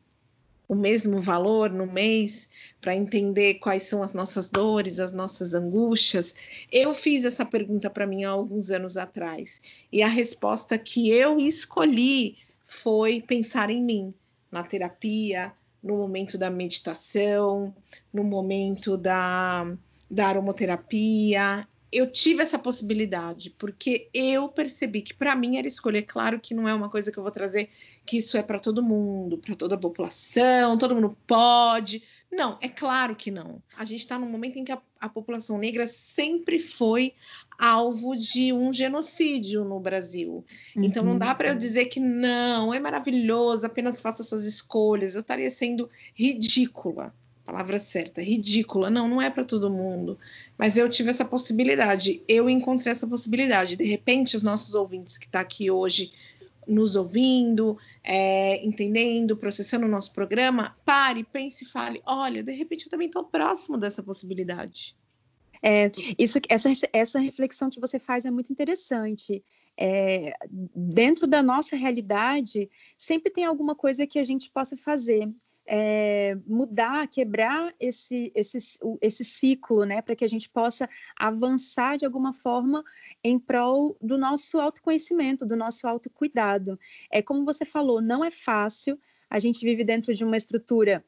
o mesmo valor no mês para entender quais são as nossas dores, as nossas angústias? Eu fiz essa pergunta para mim há alguns anos atrás e a resposta que eu escolhi foi pensar em mim, na terapia, no momento da meditação, no momento da, da aromoterapia. Eu tive essa possibilidade, porque eu percebi que para mim era escolher. Claro que não é uma coisa que eu vou trazer que isso é para todo mundo, para toda a população, todo mundo pode. Não, é claro que não. A gente está num momento em que a, a, população negra sempre foi alvo de um genocídio no Brasil. Uhum. Então não dá para eu dizer que não, é maravilhoso, apenas faça suas escolhas. Eu estaria sendo ridícula. Palavra certa, ridícula. Não, não é para todo mundo. Mas eu tive essa possibilidade. Eu encontrei essa possibilidade. De repente, os nossos ouvintes que estão tá aqui hoje nos ouvindo, é, entendendo, processando o nosso programa, pare, pense e fale: olha, de repente eu também estou próximo dessa possibilidade. É, isso, essa, essa reflexão que você faz é muito interessante. É, dentro da nossa realidade, sempre tem alguma coisa que a gente possa fazer é, mudar, quebrar esse, esse, esse ciclo, né, para que a gente possa avançar de alguma forma em prol do nosso autoconhecimento, do nosso autocuidado. É como você falou, não é fácil. A gente vive dentro de uma estrutura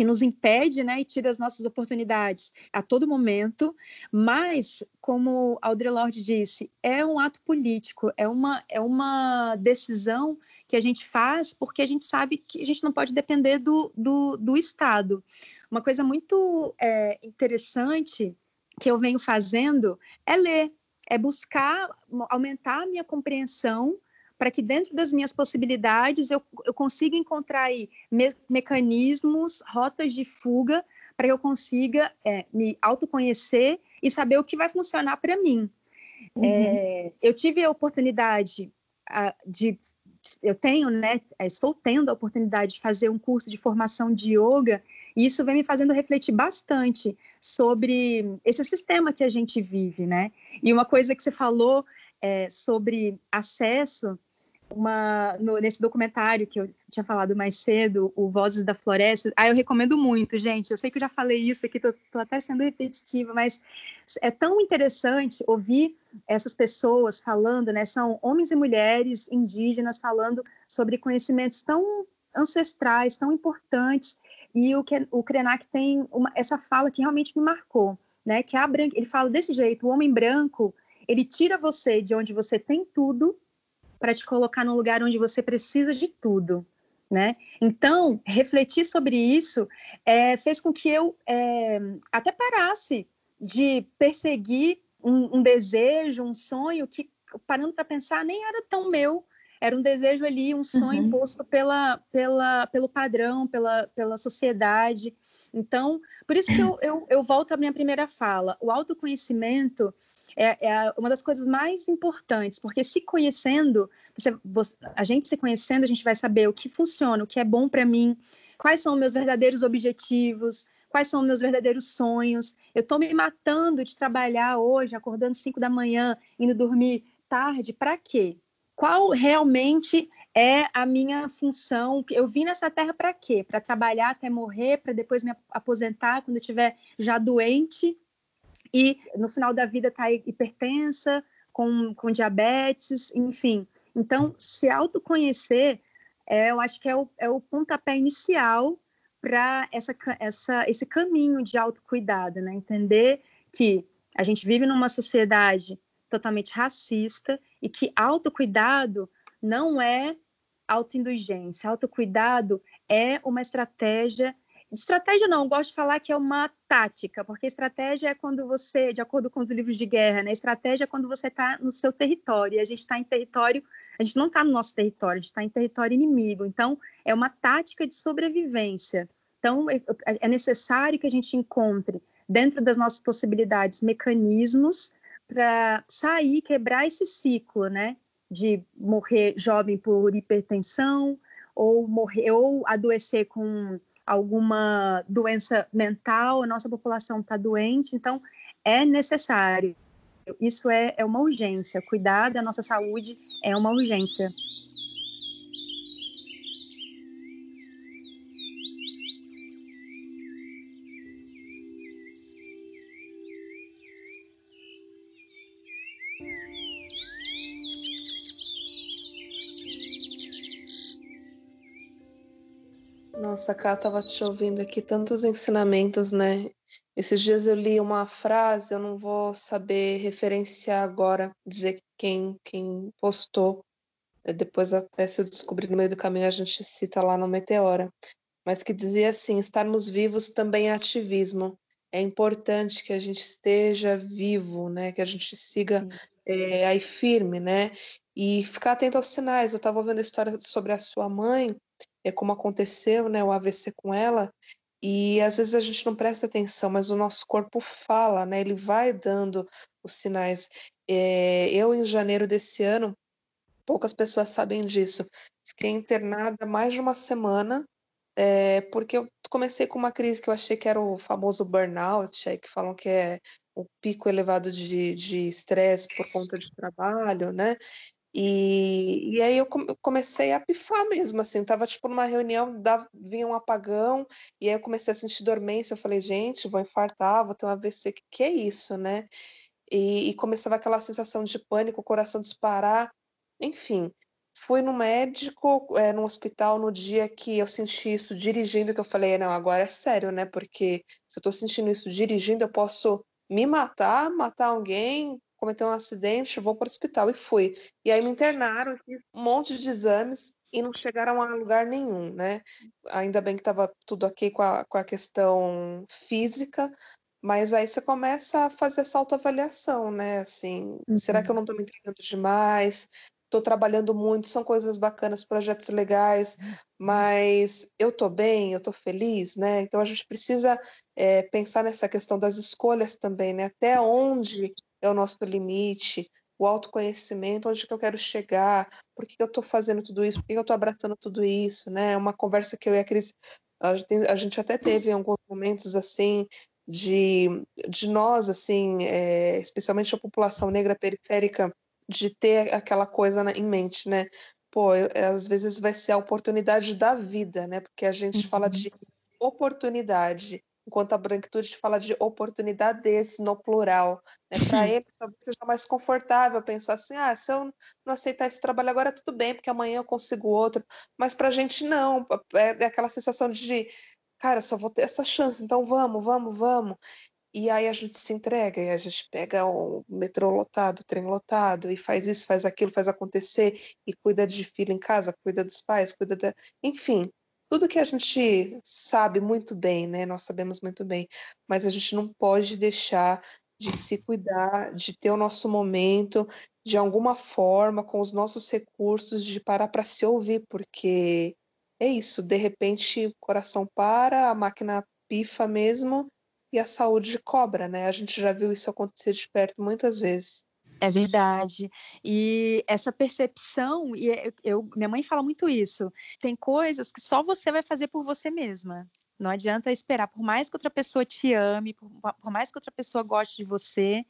que nos impede, né, e tira as nossas oportunidades a todo momento, mas como Audre Lorde disse, é um ato político, é uma é uma decisão que a gente faz porque a gente sabe que a gente não pode depender do, do, do Estado. Uma coisa muito é, interessante que eu venho fazendo é ler, é buscar aumentar a minha compreensão para que dentro das minhas possibilidades eu, eu consiga encontrar aí me mecanismos, rotas de fuga para que eu consiga é, me autoconhecer e saber o que vai funcionar para mim. Uhum. É, eu tive a oportunidade a, de eu tenho, né, é, estou tendo a oportunidade de fazer um curso de formação de yoga e isso vem me fazendo refletir bastante sobre esse sistema que a gente vive, né? E uma coisa que você falou é, sobre acesso, uma, no, nesse documentário que eu tinha falado mais cedo, o Vozes da Floresta, ah, eu recomendo muito, gente. Eu sei que eu já falei isso aqui, tô, tô até sendo repetitiva, mas é tão interessante ouvir essas pessoas falando, né? São homens e mulheres indígenas falando sobre conhecimentos tão ancestrais, tão importantes. E o, o Krenak tem uma, essa fala que realmente me marcou, né? Que a branca, ele fala desse jeito: o homem branco ele tira você de onde você tem tudo para te colocar no lugar onde você precisa de tudo. Né? Então, refletir sobre isso é, fez com que eu é, até parasse de perseguir um, um, desejo, um sonho que, parando para pensar, nem era tão meu. Era um desejo ali, um sonho uhum. imposto pela, pela, pelo padrão, pela, pela sociedade. Então, por isso que eu, eu, eu volto à minha primeira fala. O autoconhecimento é, é uma das coisas mais importantes, porque se conhecendo, você, você, a gente se conhecendo, a gente vai saber o que funciona, o que é bom para mim, quais são meus verdadeiros objetivos, quais são meus verdadeiros sonhos. Eu estou me matando de trabalhar hoje, acordando 5 da manhã, indo dormir tarde, para quê? Qual realmente é a minha função? Eu vim nessa terra para quê? Para trabalhar até morrer, para depois me aposentar quando eu estiver já doente e no final da vida está hipertensa, com, com diabetes, enfim. Então, se autoconhecer, é, eu acho que é o, é o pontapé inicial para essa, essa, esse caminho de autocuidado, né? Entender que a gente vive numa sociedade totalmente racista e que autocuidado não é autoindulgência, autocuidado é uma estratégia Estratégia não, eu gosto de falar que é uma tática, porque estratégia é quando você, de acordo com os livros de guerra, né? Estratégia é quando você está no seu território, e a gente está em território, a gente não está no nosso território, a gente está em território inimigo. Então, é uma tática de sobrevivência. Então, é, é necessário que a gente encontre, dentro das nossas possibilidades, mecanismos para sair, quebrar esse ciclo, né? De morrer jovem por hipertensão, ou morrer, ou adoecer com alguma doença mental, a nossa população está doente, então é necessário. Isso é, é uma urgência. Cuidar da nossa saúde é uma urgência. Nossa, Cá, tava te ouvindo aqui, tantos ensinamentos, né? Esses dias eu li uma frase, eu não vou saber referenciar agora, dizer quem, quem postou. É, depois, até se eu descobrir no meio do caminho, a gente cita lá no Meteora. Mas que dizia assim: estarmos vivos também é ativismo. É importante que a gente esteja vivo, né? Que a gente siga é, aí firme, né? E ficar atento aos sinais. Eu estava ouvindo a história sobre a sua mãe é como aconteceu, né, o AVC com ela, e às vezes a gente não presta atenção, mas o nosso corpo fala, né, ele vai dando os sinais. É, eu, em janeiro desse ano, poucas pessoas sabem disso, fiquei internada mais de uma semana, é, porque eu comecei com uma crise que eu achei que era o famoso burnout, aí que falam que é o pico elevado de estresse por conta de trabalho, né? E, e aí eu comecei a pifar mesmo, assim, tava tipo numa reunião, dava, vinha um apagão, e aí eu comecei a sentir dormência, eu falei, gente, vou infartar, vou ter um AVC, que que é isso, né? E, e começava aquela sensação de pânico, o coração disparar, enfim. Fui no médico, é, no hospital, no dia que eu senti isso dirigindo, que eu falei, não, agora é sério, né? Porque se eu tô sentindo isso dirigindo, eu posso me matar, matar alguém, cometeu um acidente, vou para o hospital. E fui. E aí me internaram, fiz um monte de exames e não chegaram a lugar nenhum, né? Ainda bem que estava tudo ok com a, com a questão física, mas aí você começa a fazer essa autoavaliação, né? Assim, uhum. será que eu uhum. não estou me entregando demais? Estou trabalhando muito, são coisas bacanas, projetos legais, mas eu estou bem, eu estou feliz, né? Então a gente precisa é, pensar nessa questão das escolhas também, né? Até onde é o nosso limite, o autoconhecimento, onde que eu quero chegar, por que, que eu estou fazendo tudo isso, por que, que eu estou abraçando tudo isso, né? É uma conversa que eu e a Cris, a gente, a gente até teve em alguns momentos, assim, de, de nós, assim, é, especialmente a população negra periférica, de ter aquela coisa em mente, né? Pô, eu, às vezes vai ser a oportunidade da vida, né? Porque a gente uhum. fala de oportunidade enquanto a branquitude fala de oportunidades no plural. Né? Para ele, talvez seja mais confortável pensar assim: ah, se eu não aceitar esse trabalho agora, tudo bem, porque amanhã eu consigo outro. Mas para a gente, não. É, é aquela sensação de, cara, só vou ter essa chance, então vamos, vamos, vamos. E aí a gente se entrega, e a gente pega o metrô lotado, o trem lotado, e faz isso, faz aquilo, faz acontecer, e cuida de filho em casa, cuida dos pais, cuida da. Enfim, tudo que a gente sabe muito bem, né? Nós sabemos muito bem, mas a gente não pode deixar de se cuidar, de ter o nosso momento, de alguma forma, com os nossos recursos, de parar para se ouvir, porque é isso, de repente o coração para, a máquina pifa mesmo e a saúde cobra, né? A gente já viu isso acontecer de perto muitas vezes. É verdade. E essa percepção, e é, eu, minha mãe fala muito isso, tem coisas que só você vai fazer por você mesma. Não adianta esperar, por mais que outra pessoa te ame, por, por mais que outra pessoa goste de você,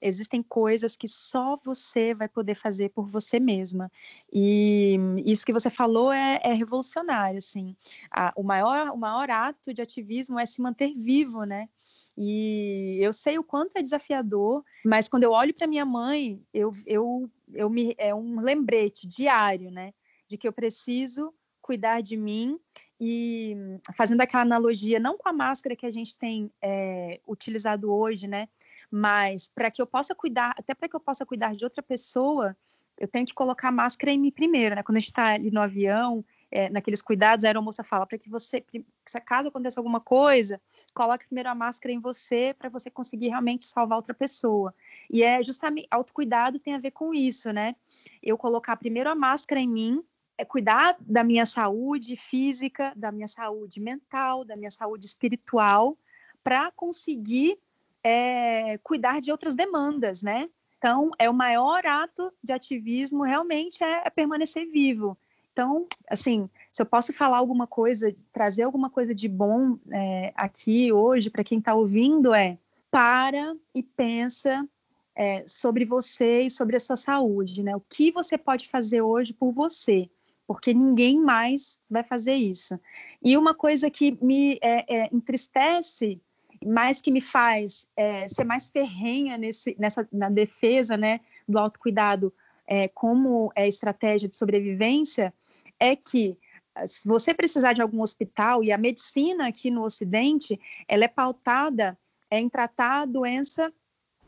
existem coisas que só você vai poder fazer por você mesma. E isso que você falou é, é revolucionário, assim. A, o, maior, o maior ato de ativismo é se manter vivo, né? E eu sei o quanto é desafiador, mas quando eu olho para minha mãe, eu, eu, eu me, é um lembrete diário, né? De que eu preciso cuidar de mim e fazendo aquela analogia, não com a máscara que a gente tem é, utilizado hoje, né? Mas para que eu possa cuidar, até para que eu possa cuidar de outra pessoa, eu tenho que colocar a máscara em mim primeiro, né? Quando a gente está ali no avião, é, naqueles cuidados, a aeromoça fala para que você, se caso aconteça alguma coisa, coloque primeiro a máscara em você para você conseguir realmente salvar outra pessoa. E é justamente autocuidado tem a ver com isso, né? Eu colocar primeiro a máscara em mim, é cuidar da minha saúde física, da minha saúde mental, da minha saúde espiritual, para conseguir é, cuidar de outras demandas, né? Então, é o maior ato de ativismo realmente é, é permanecer vivo. Então, assim, se eu posso falar alguma coisa, trazer alguma coisa de bom é, aqui hoje para quem está ouvindo é para e pensa é, sobre você e sobre a sua saúde, né? O que você pode fazer hoje por você, porque ninguém mais vai fazer isso. E uma coisa que me é, é entristece, mais que me faz é, ser mais ferrenha nesse, nessa, na defesa, né, do autocuidado é, como estratégia de sobrevivência, é que ah, se você precisar de algum hospital e a medicina aqui no Ocidente, ela é pautada é, em tratar a doença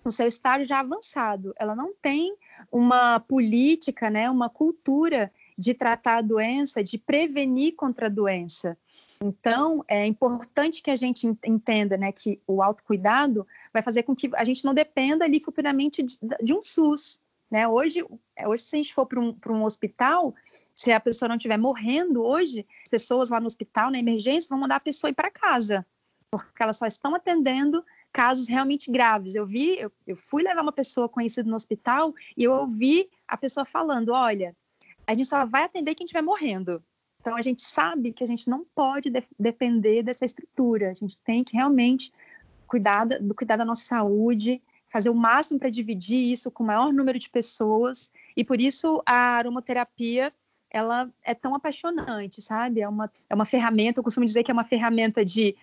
no seu estágio já avançado. Ela não tem uma política, né, uma cultura de tratar a doença, de prevenir contra a doença. Então, é importante que a gente entenda né, que o autocuidado vai fazer com que a gente não dependa ali futuramente de, de um SUS. Né? Hoje, hoje, se a gente for para um, um hospital, se a pessoa não estiver morrendo hoje, as pessoas lá no hospital, na emergência, vão mandar a pessoa ir para casa, porque elas só estão atendendo casos realmente graves. Eu vi, eu, eu fui levar uma pessoa conhecida no hospital e eu ouvi a pessoa falando: olha, a gente só vai atender quem estiver morrendo. Então a gente sabe que a gente não pode de depender dessa estrutura. A gente tem que realmente cuidar do cuidar da nossa saúde, fazer o máximo para dividir isso com o maior número de pessoas. E por isso a aromaterapia ela é tão apaixonante, sabe? É uma, é uma ferramenta, eu costumo dizer que é uma ferramenta de,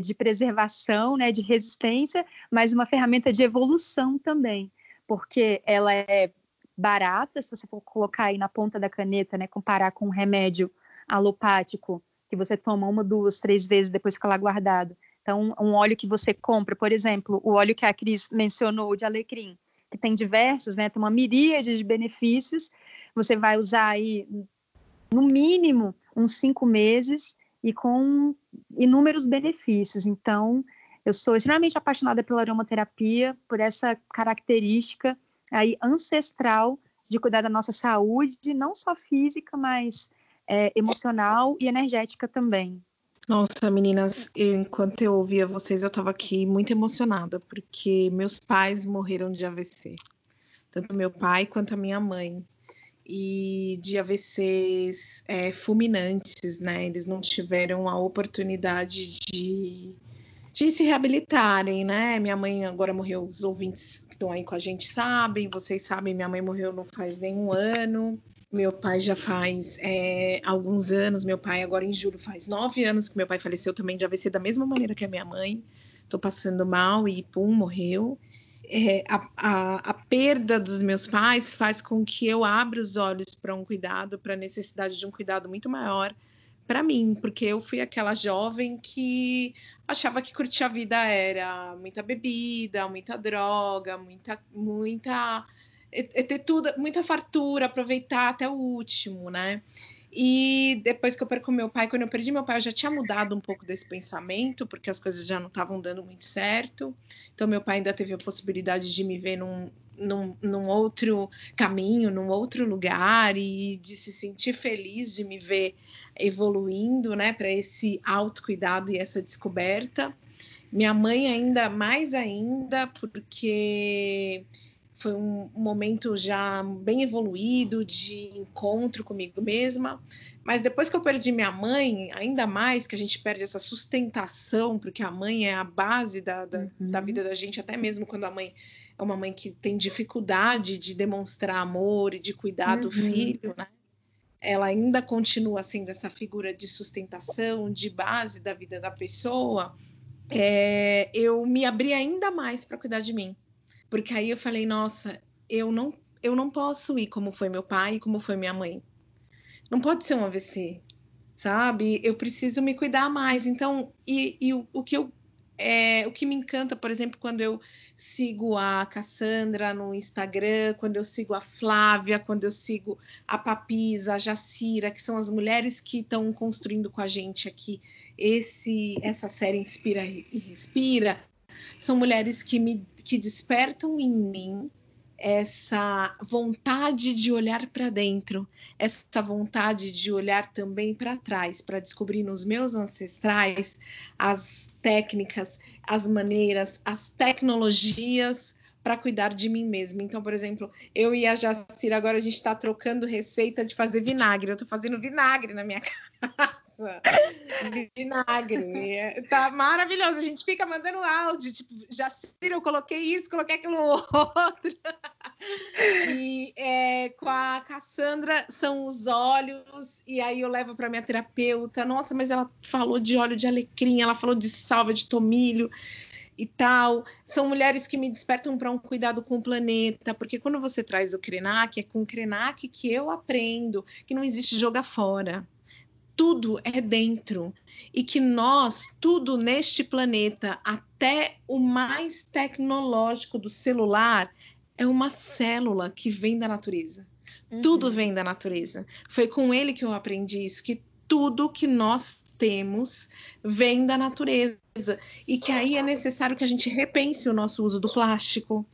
de preservação, né, de resistência, mas uma ferramenta de evolução também, porque ela é barata, se você for colocar aí na ponta da caneta, né, comparar com um remédio alopático, que você toma uma, duas, três vezes depois fica lá guardado. Então, um óleo que você compra, por exemplo, o óleo que a Cris mencionou de alecrim, que tem diversos, né, tem uma miríade de benefícios, você vai usar aí, no mínimo, uns cinco meses e com inúmeros benefícios. Então, eu sou extremamente apaixonada pela aromaterapia, por essa característica aí ancestral de cuidar da nossa saúde, não só física, mas é, emocional e energética também. Nossa, meninas, eu, enquanto eu ouvia vocês, eu estava aqui muito emocionada, porque meus pais morreram de AVC. Tanto meu pai quanto a minha mãe. E de AVCs é, fulminantes, né? Eles não tiveram a oportunidade de, de se reabilitarem, né? Minha mãe agora morreu, os ouvintes que estão aí com a gente sabem, vocês sabem, minha mãe morreu não faz nem um ano. Meu pai já faz é, alguns anos, meu pai agora em julho faz nove anos que meu pai faleceu também de AVC da mesma maneira que a minha mãe. Estou passando mal e pum, morreu. É, a, a, a, perda dos meus pais faz com que eu abra os olhos para um cuidado, para a necessidade de um cuidado muito maior para mim, porque eu fui aquela jovem que achava que curtir a vida era muita bebida, muita droga, muita, muita é, é ter tudo, muita fartura, aproveitar até o último, né? E depois que eu perco meu pai, quando eu perdi meu pai, eu já tinha mudado um pouco desse pensamento, porque as coisas já não estavam dando muito certo. Então, meu pai ainda teve a possibilidade de me ver num, num, num outro caminho, num outro lugar, e de se sentir feliz de me ver evoluindo, né, para esse autocuidado e essa descoberta. Minha mãe, ainda mais ainda, porque foi um momento já bem evoluído de encontro comigo mesma. Mas depois que eu perdi minha mãe, ainda mais que a gente perde essa sustentação, porque a mãe é a base da, da, uhum. da vida da gente, até mesmo quando a mãe é uma mãe que tem dificuldade de demonstrar amor e de cuidar uhum. do filho, né? Ela ainda continua sendo essa figura de sustentação, de base da vida da pessoa. É, eu me abri ainda mais para cuidar de mim porque aí eu falei, nossa, eu não, eu não posso ir como foi meu pai como foi minha mãe. Não pode ser um AVC, sabe? Eu preciso me cuidar mais. Então, e, e o, o que eu é, o que me encanta, por exemplo, quando eu sigo a Cassandra no Instagram, quando eu sigo a Flávia, quando eu sigo a Papisa, a Jacira, que são as mulheres que estão construindo com a gente aqui esse essa série Inspira e Respira, são mulheres que me que despertam em mim essa vontade de olhar para dentro, essa vontade de olhar também para trás, para descobrir nos meus ancestrais as técnicas, as maneiras, as tecnologias para cuidar de mim mesma. Então, por exemplo, eu e a Jacira agora a gente está trocando receita de fazer vinagre. Eu estou fazendo vinagre na minha casa. Vinagre. É, tá maravilhoso. A gente fica mandando áudio, tipo, Jacira, eu coloquei isso, coloquei aquilo outro. E é, com a Cassandra são os olhos, e aí eu levo para minha terapeuta. Nossa, mas ela falou de óleo de alecrim, ela falou de salva de tomilho e tal. São mulheres que me despertam para um cuidado com o planeta, porque quando você traz o Krenak, é com o Krenak que eu aprendo que não existe jogar fora tudo é dentro e que nós, tudo neste planeta, até o mais tecnológico do celular, é uma célula que vem da natureza. Uhum. Tudo vem da natureza. Foi com ele que eu aprendi isso, que tudo que nós temos vem da natureza e que aí é necessário que a gente repense o nosso uso do plástico,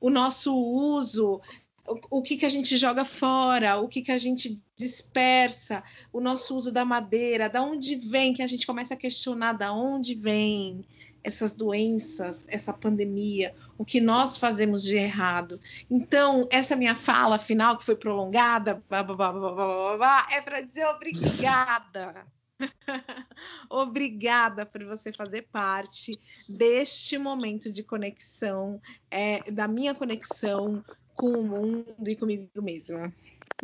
o nosso uso o, o que, que a gente joga fora, o que, que a gente dispersa, o nosso uso da madeira, da onde vem, que a gente começa a questionar da onde vem essas doenças, essa pandemia, o que nós fazemos de errado. Então, essa minha fala final, que foi prolongada, blá, blá, blá, é para dizer obrigada. Obrigada por você fazer parte deste momento de conexão, é, da minha conexão com o mundo e comigo mesma.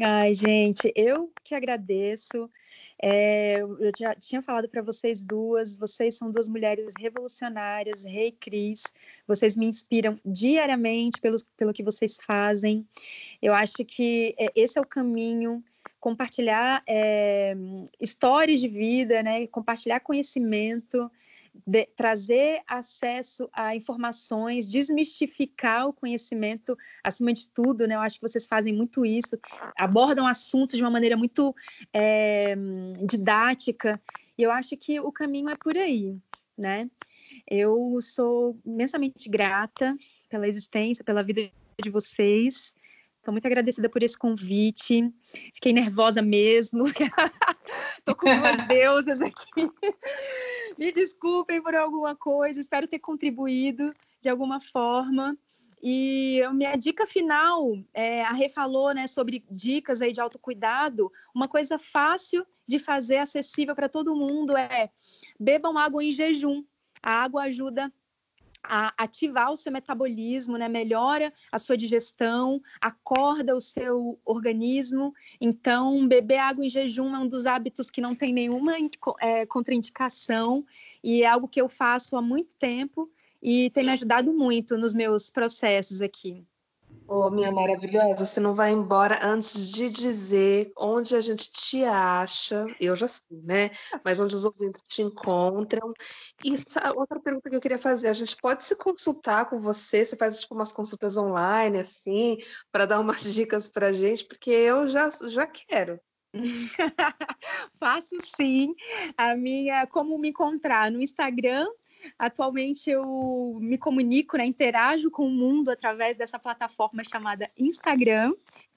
Ai, gente, eu que agradeço. É, eu já tinha falado para vocês duas, vocês são duas mulheres revolucionárias, Rei Cris, vocês me inspiram diariamente pelo, pelo que vocês fazem. Eu acho que é, esse é o caminho compartilhar é, histórias de vida, né? compartilhar conhecimento, de, trazer acesso a informações, desmistificar o conhecimento acima de tudo, né? Eu acho que vocês fazem muito isso, abordam assuntos de uma maneira muito é, didática, e eu acho que o caminho é por aí, né? Eu sou imensamente grata pela existência, pela vida de vocês. Estou muito agradecida por esse convite. Fiquei nervosa mesmo. Estou com duas deusas aqui. Me desculpem por alguma coisa. Espero ter contribuído de alguma forma. E minha dica final, é, a Rê falou né, sobre dicas aí de autocuidado. Uma coisa fácil de fazer, acessível para todo mundo, é bebam água em jejum. A água ajuda a ativar o seu metabolismo, né? melhora a sua digestão, acorda o seu organismo. Então, beber água em jejum é um dos hábitos que não tem nenhuma é, contraindicação e é algo que eu faço há muito tempo e tem me ajudado muito nos meus processos aqui. Ô, oh, minha maravilhosa, você não vai embora antes de dizer onde a gente te acha, eu já sei, né? Mas onde os ouvintes te encontram. E outra pergunta que eu queria fazer, a gente pode se consultar com você? Você faz tipo umas consultas online, assim, para dar umas dicas para gente, porque eu já, já quero. Faço sim. A minha, como me encontrar no Instagram, Atualmente eu me comunico, né, interajo com o mundo através dessa plataforma chamada Instagram.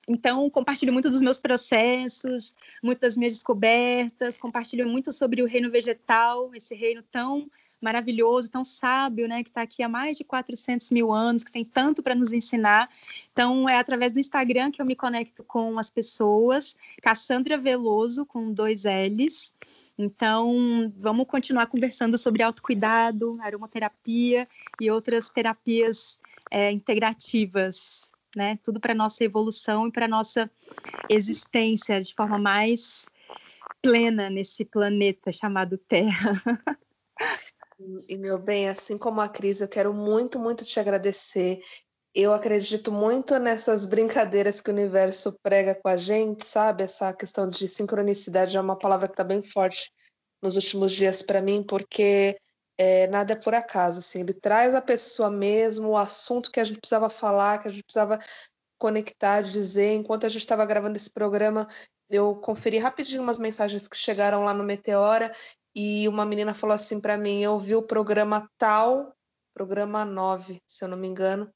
Então, compartilho muito dos meus processos, muitas das minhas descobertas, compartilho muito sobre o reino vegetal, esse reino tão maravilhoso, tão sábio, né, que está aqui há mais de 400 mil anos, que tem tanto para nos ensinar. Então, é através do Instagram que eu me conecto com as pessoas, Cassandra Veloso, com dois L's. Então, vamos continuar conversando sobre autocuidado, aromaterapia e outras terapias é, integrativas, né? Tudo para nossa evolução e para nossa existência de forma mais plena nesse planeta chamado Terra. E meu bem, assim como a Cris, eu quero muito, muito te agradecer. Eu acredito muito nessas brincadeiras que o universo prega com a gente, sabe? Essa questão de sincronicidade é uma palavra que está bem forte nos últimos dias para mim, porque é, nada é por acaso, assim, ele traz a pessoa mesmo, o assunto que a gente precisava falar, que a gente precisava conectar, dizer. Enquanto a gente estava gravando esse programa, eu conferi rapidinho umas mensagens que chegaram lá no Meteora e uma menina falou assim para mim: eu vi o programa tal, programa 9, se eu não me engano,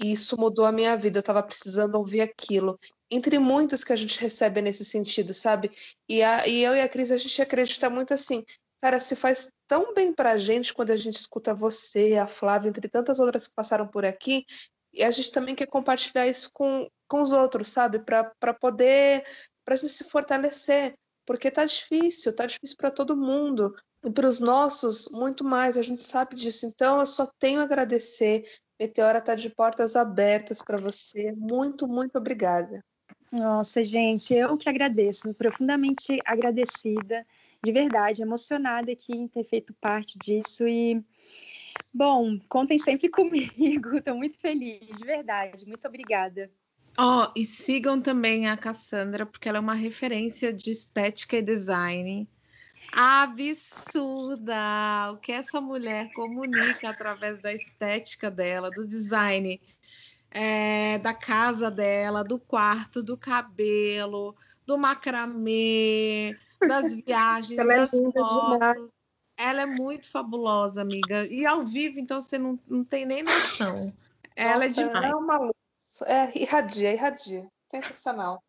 e isso mudou a minha vida. Eu estava precisando ouvir aquilo. Entre muitas que a gente recebe nesse sentido, sabe? E, a, e eu e a Cris, a gente acredita muito assim. Cara, se faz tão bem pra gente quando a gente escuta você, a Flávia, entre tantas outras que passaram por aqui, e a gente também quer compartilhar isso com, com os outros, sabe? Para poder, para a gente se fortalecer, porque tá difícil, tá difícil para todo mundo. E para os nossos, muito mais, a gente sabe disso. Então, eu só tenho a agradecer. Meteora tá de portas abertas para você. Muito, muito obrigada. Nossa, gente, eu que agradeço, profundamente agradecida, de verdade, emocionada aqui em ter feito parte disso e Bom, contem sempre comigo, estou muito feliz, de verdade. Muito obrigada. Ó, oh, e sigam também a Cassandra, porque ela é uma referência de estética e design absurda. O que essa mulher comunica através da estética dela, do design é, da casa dela, do quarto, do cabelo, do macramê, das viagens, ela é das é fotos. Ela é muito fabulosa, amiga. E ao vivo, então, você não, não tem nem noção. Ela é demais. Ela é uma luz. É, irradia, irradia. Sensacional.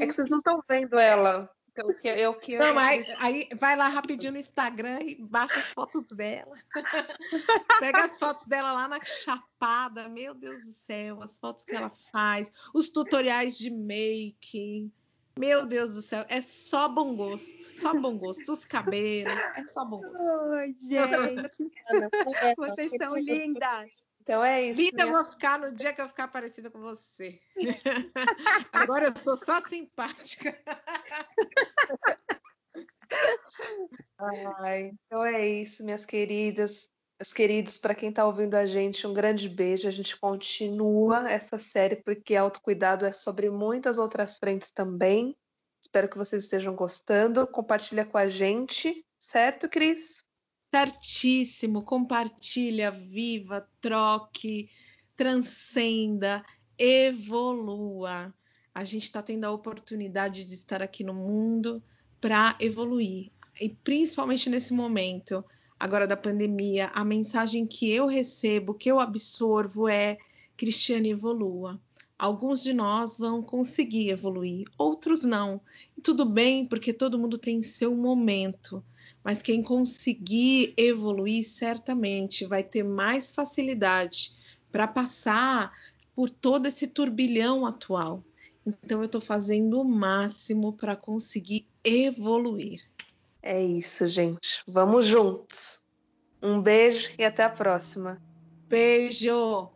É que vocês não estão vendo ela. Então, eu, eu, eu, não, aí, aí vai lá rapidinho no Instagram e baixa as fotos dela. Pega as fotos dela lá na Chapada. Meu Deus do céu, as fotos que ela faz, os tutoriais de make. Meu Deus do céu, é só bom gosto, só bom gosto. Os cabelos, é só bom gosto. Ai, gente, vocês são lindas. Então é isso. Linda eu vou ficar no dia que eu ficar parecida com você. Agora eu sou só simpática. Ai, então é isso, minhas queridas. Meus queridos, para quem está ouvindo a gente, um grande beijo. A gente continua essa série porque autocuidado é sobre muitas outras frentes também. Espero que vocês estejam gostando. Compartilha com a gente, certo, Cris? Certíssimo. Compartilha, viva, troque, transcenda, evolua. A gente está tendo a oportunidade de estar aqui no mundo para evoluir. E principalmente nesse momento agora da pandemia, a mensagem que eu recebo, que eu absorvo é Cristiane evolua. Alguns de nós vão conseguir evoluir, outros não. E tudo bem, porque todo mundo tem seu momento. Mas quem conseguir evoluir certamente vai ter mais facilidade para passar por todo esse turbilhão atual. Então eu estou fazendo o máximo para conseguir evoluir. É isso, gente. Vamos juntos. Um beijo e até a próxima. Beijo!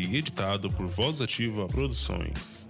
Editado por Voz Ativa Produções.